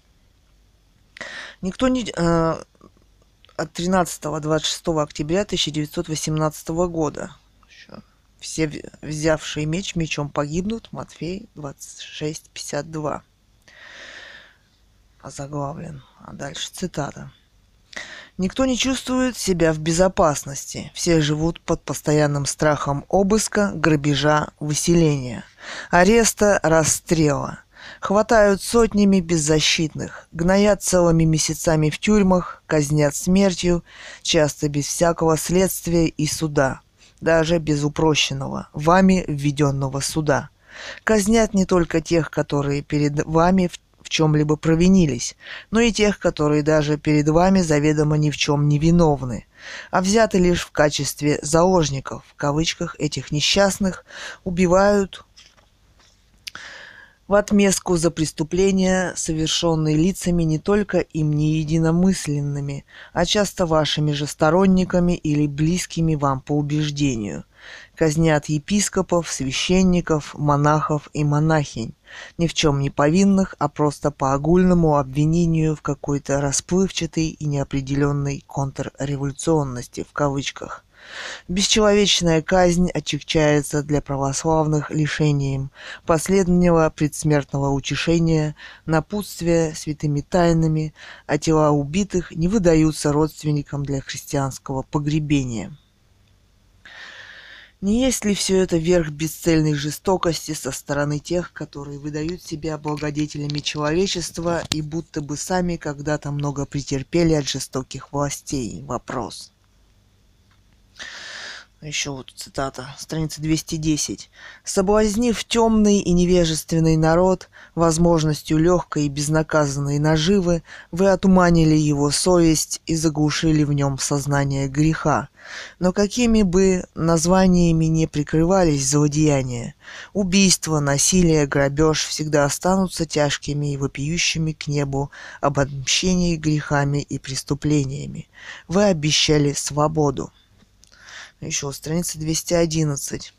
S2: Никто не... Э, от 13-26 октября 1918 года. Все взявшие меч мечом погибнут. Матфей 26.52. Озаглавлен. А дальше цитата. Никто не чувствует себя в безопасности. Все живут под постоянным страхом обыска, грабежа, выселения, ареста, расстрела. Хватают сотнями беззащитных, гноят целыми месяцами в тюрьмах, казнят смертью, часто без всякого следствия и суда, даже без упрощенного, вами введенного суда. Казнят не только тех, которые перед вами в чем-либо провинились, но и тех, которые даже перед вами заведомо ни в чем не виновны, а взяты лишь в качестве заложников, в кавычках, этих несчастных, убивают в отместку за преступления, совершенные лицами не только им не единомысленными, а часто вашими же сторонниками или близкими вам по убеждению. Казнят епископов, священников, монахов и монахинь, ни в чем не повинных, а просто по огульному обвинению в какой-то расплывчатой и неопределенной контрреволюционности в кавычках – Бесчеловечная казнь отягчается для православных лишением последнего предсмертного утешения, напутствия святыми тайнами, а тела убитых не выдаются родственникам для христианского погребения. Не есть ли все это верх бесцельной жестокости со стороны тех, которые выдают себя благодетелями человечества и будто бы сами когда-то много претерпели от жестоких властей? Вопрос еще вот цитата, страница 210. «Соблазнив темный и невежественный народ возможностью легкой и безнаказанной наживы, вы отуманили его совесть и заглушили в нем сознание греха. Но какими бы названиями не прикрывались злодеяния, убийство, насилие, грабеж всегда останутся тяжкими и вопиющими к небу об отмщении грехами и преступлениями. Вы обещали свободу еще страница 211.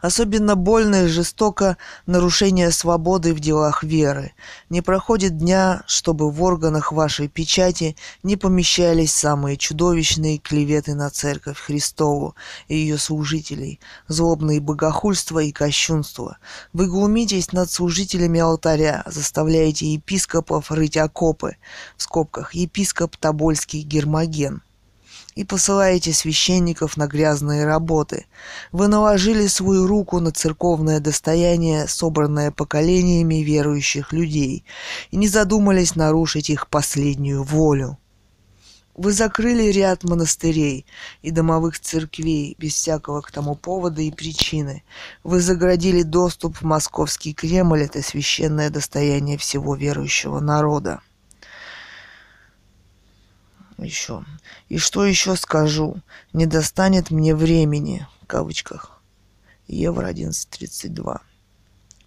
S2: Особенно больно и жестоко нарушение свободы в делах веры. Не проходит дня, чтобы в органах вашей печати не помещались самые чудовищные клеветы на Церковь Христову и ее служителей, злобные богохульства и кощунства. Вы глумитесь над служителями алтаря, заставляете епископов рыть окопы, в скобках епископ Тобольский Гермоген – и посылаете священников на грязные работы. Вы наложили свою руку на церковное достояние, собранное поколениями верующих людей, и не задумались нарушить их последнюю волю. Вы закрыли ряд монастырей и домовых церквей без всякого к тому повода и причины. Вы заградили доступ в московский Кремль, это священное достояние всего верующего народа еще. И что еще скажу? Не достанет мне времени, в кавычках. Евро 11.32.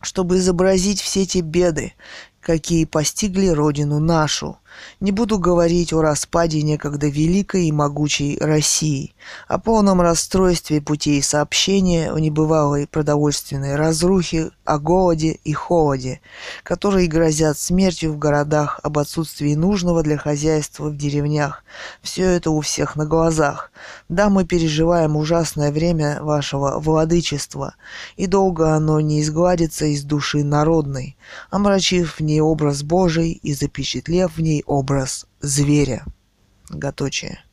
S2: Чтобы изобразить все те беды, какие постигли родину нашу. Не буду говорить о распаде некогда великой и могучей России, о полном расстройстве путей сообщения, о небывалой продовольственной разрухе, о голоде и холоде, которые грозят смертью в городах, об отсутствии нужного для хозяйства в деревнях. Все это у всех на глазах. Да, мы переживаем ужасное время вашего владычества, и долго оно не изгладится из души народной, омрачив в ней образ Божий и запечатлев в ней образ зверя. Готочие.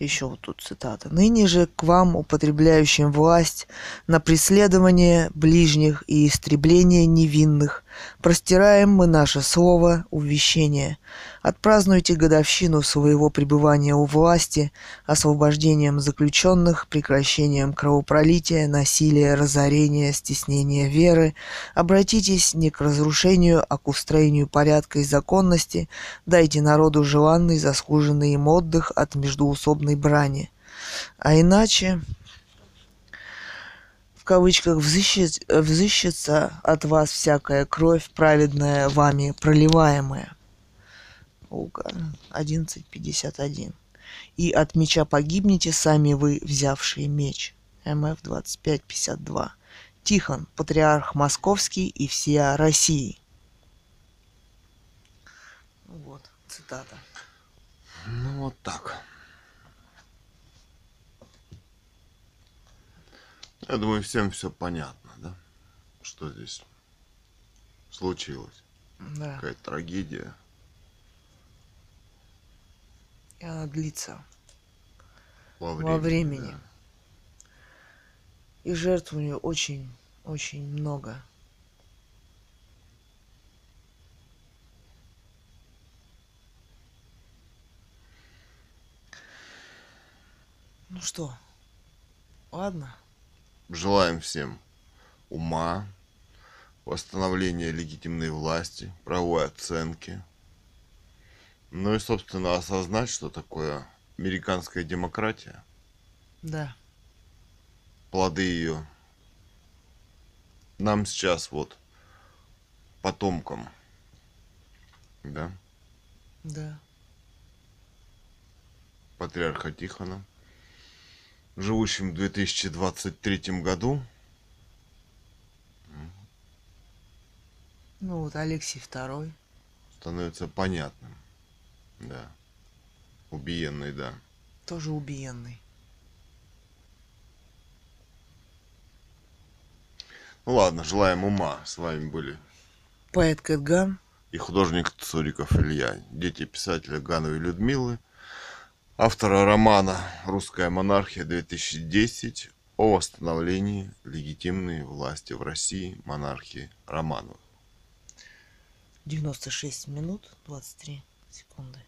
S2: Еще вот тут цитата. «Ныне же к вам, употребляющим власть на преследование ближних и истребление невинных, Простираем мы наше слово увещение. Отпразднуйте годовщину своего пребывания у власти, освобождением заключенных, прекращением кровопролития, насилия, разорения, стеснения веры. Обратитесь не к разрушению, а к устроению порядка и законности. Дайте народу желанный, заслуженный им отдых от междуусобной брани. А иначе кавычках взыщет, взыщется от вас всякая кровь, праведная вами проливаемая. Лука 11.51. И от меча погибнете сами вы, взявшие меч. МФ 25.52. Тихон, патриарх Московский и всея России. Вот, цитата.
S1: Ну вот так. Я думаю, всем все понятно, да? Что здесь случилось?
S2: Да,
S1: Какая трагедия.
S2: и она длится.
S1: Во,
S2: Во времени.
S1: да.
S2: И жертв у нее очень, очень много. Ну что, ладно.
S1: Желаем всем ума, восстановления легитимной власти, правовой оценки. Ну и, собственно, осознать, что такое американская демократия,
S2: Да,
S1: плоды ее. Нам сейчас вот, потомкам, да,
S2: да.
S1: патриарха Тихона, живущим в 2023 году,
S2: Ну вот Алексей Второй.
S1: становится понятным. Да. Убиенный, да.
S2: Тоже убиенный.
S1: Ну ладно, желаем ума. С вами были
S2: Поэт Кэтган.
S1: и художник Цуриков Илья, дети писателя Гановой Людмилы, автора романа «Русская монархия 2010» о восстановлении легитимной власти в России монархии Романовых.
S2: 96 минут 23 секунды.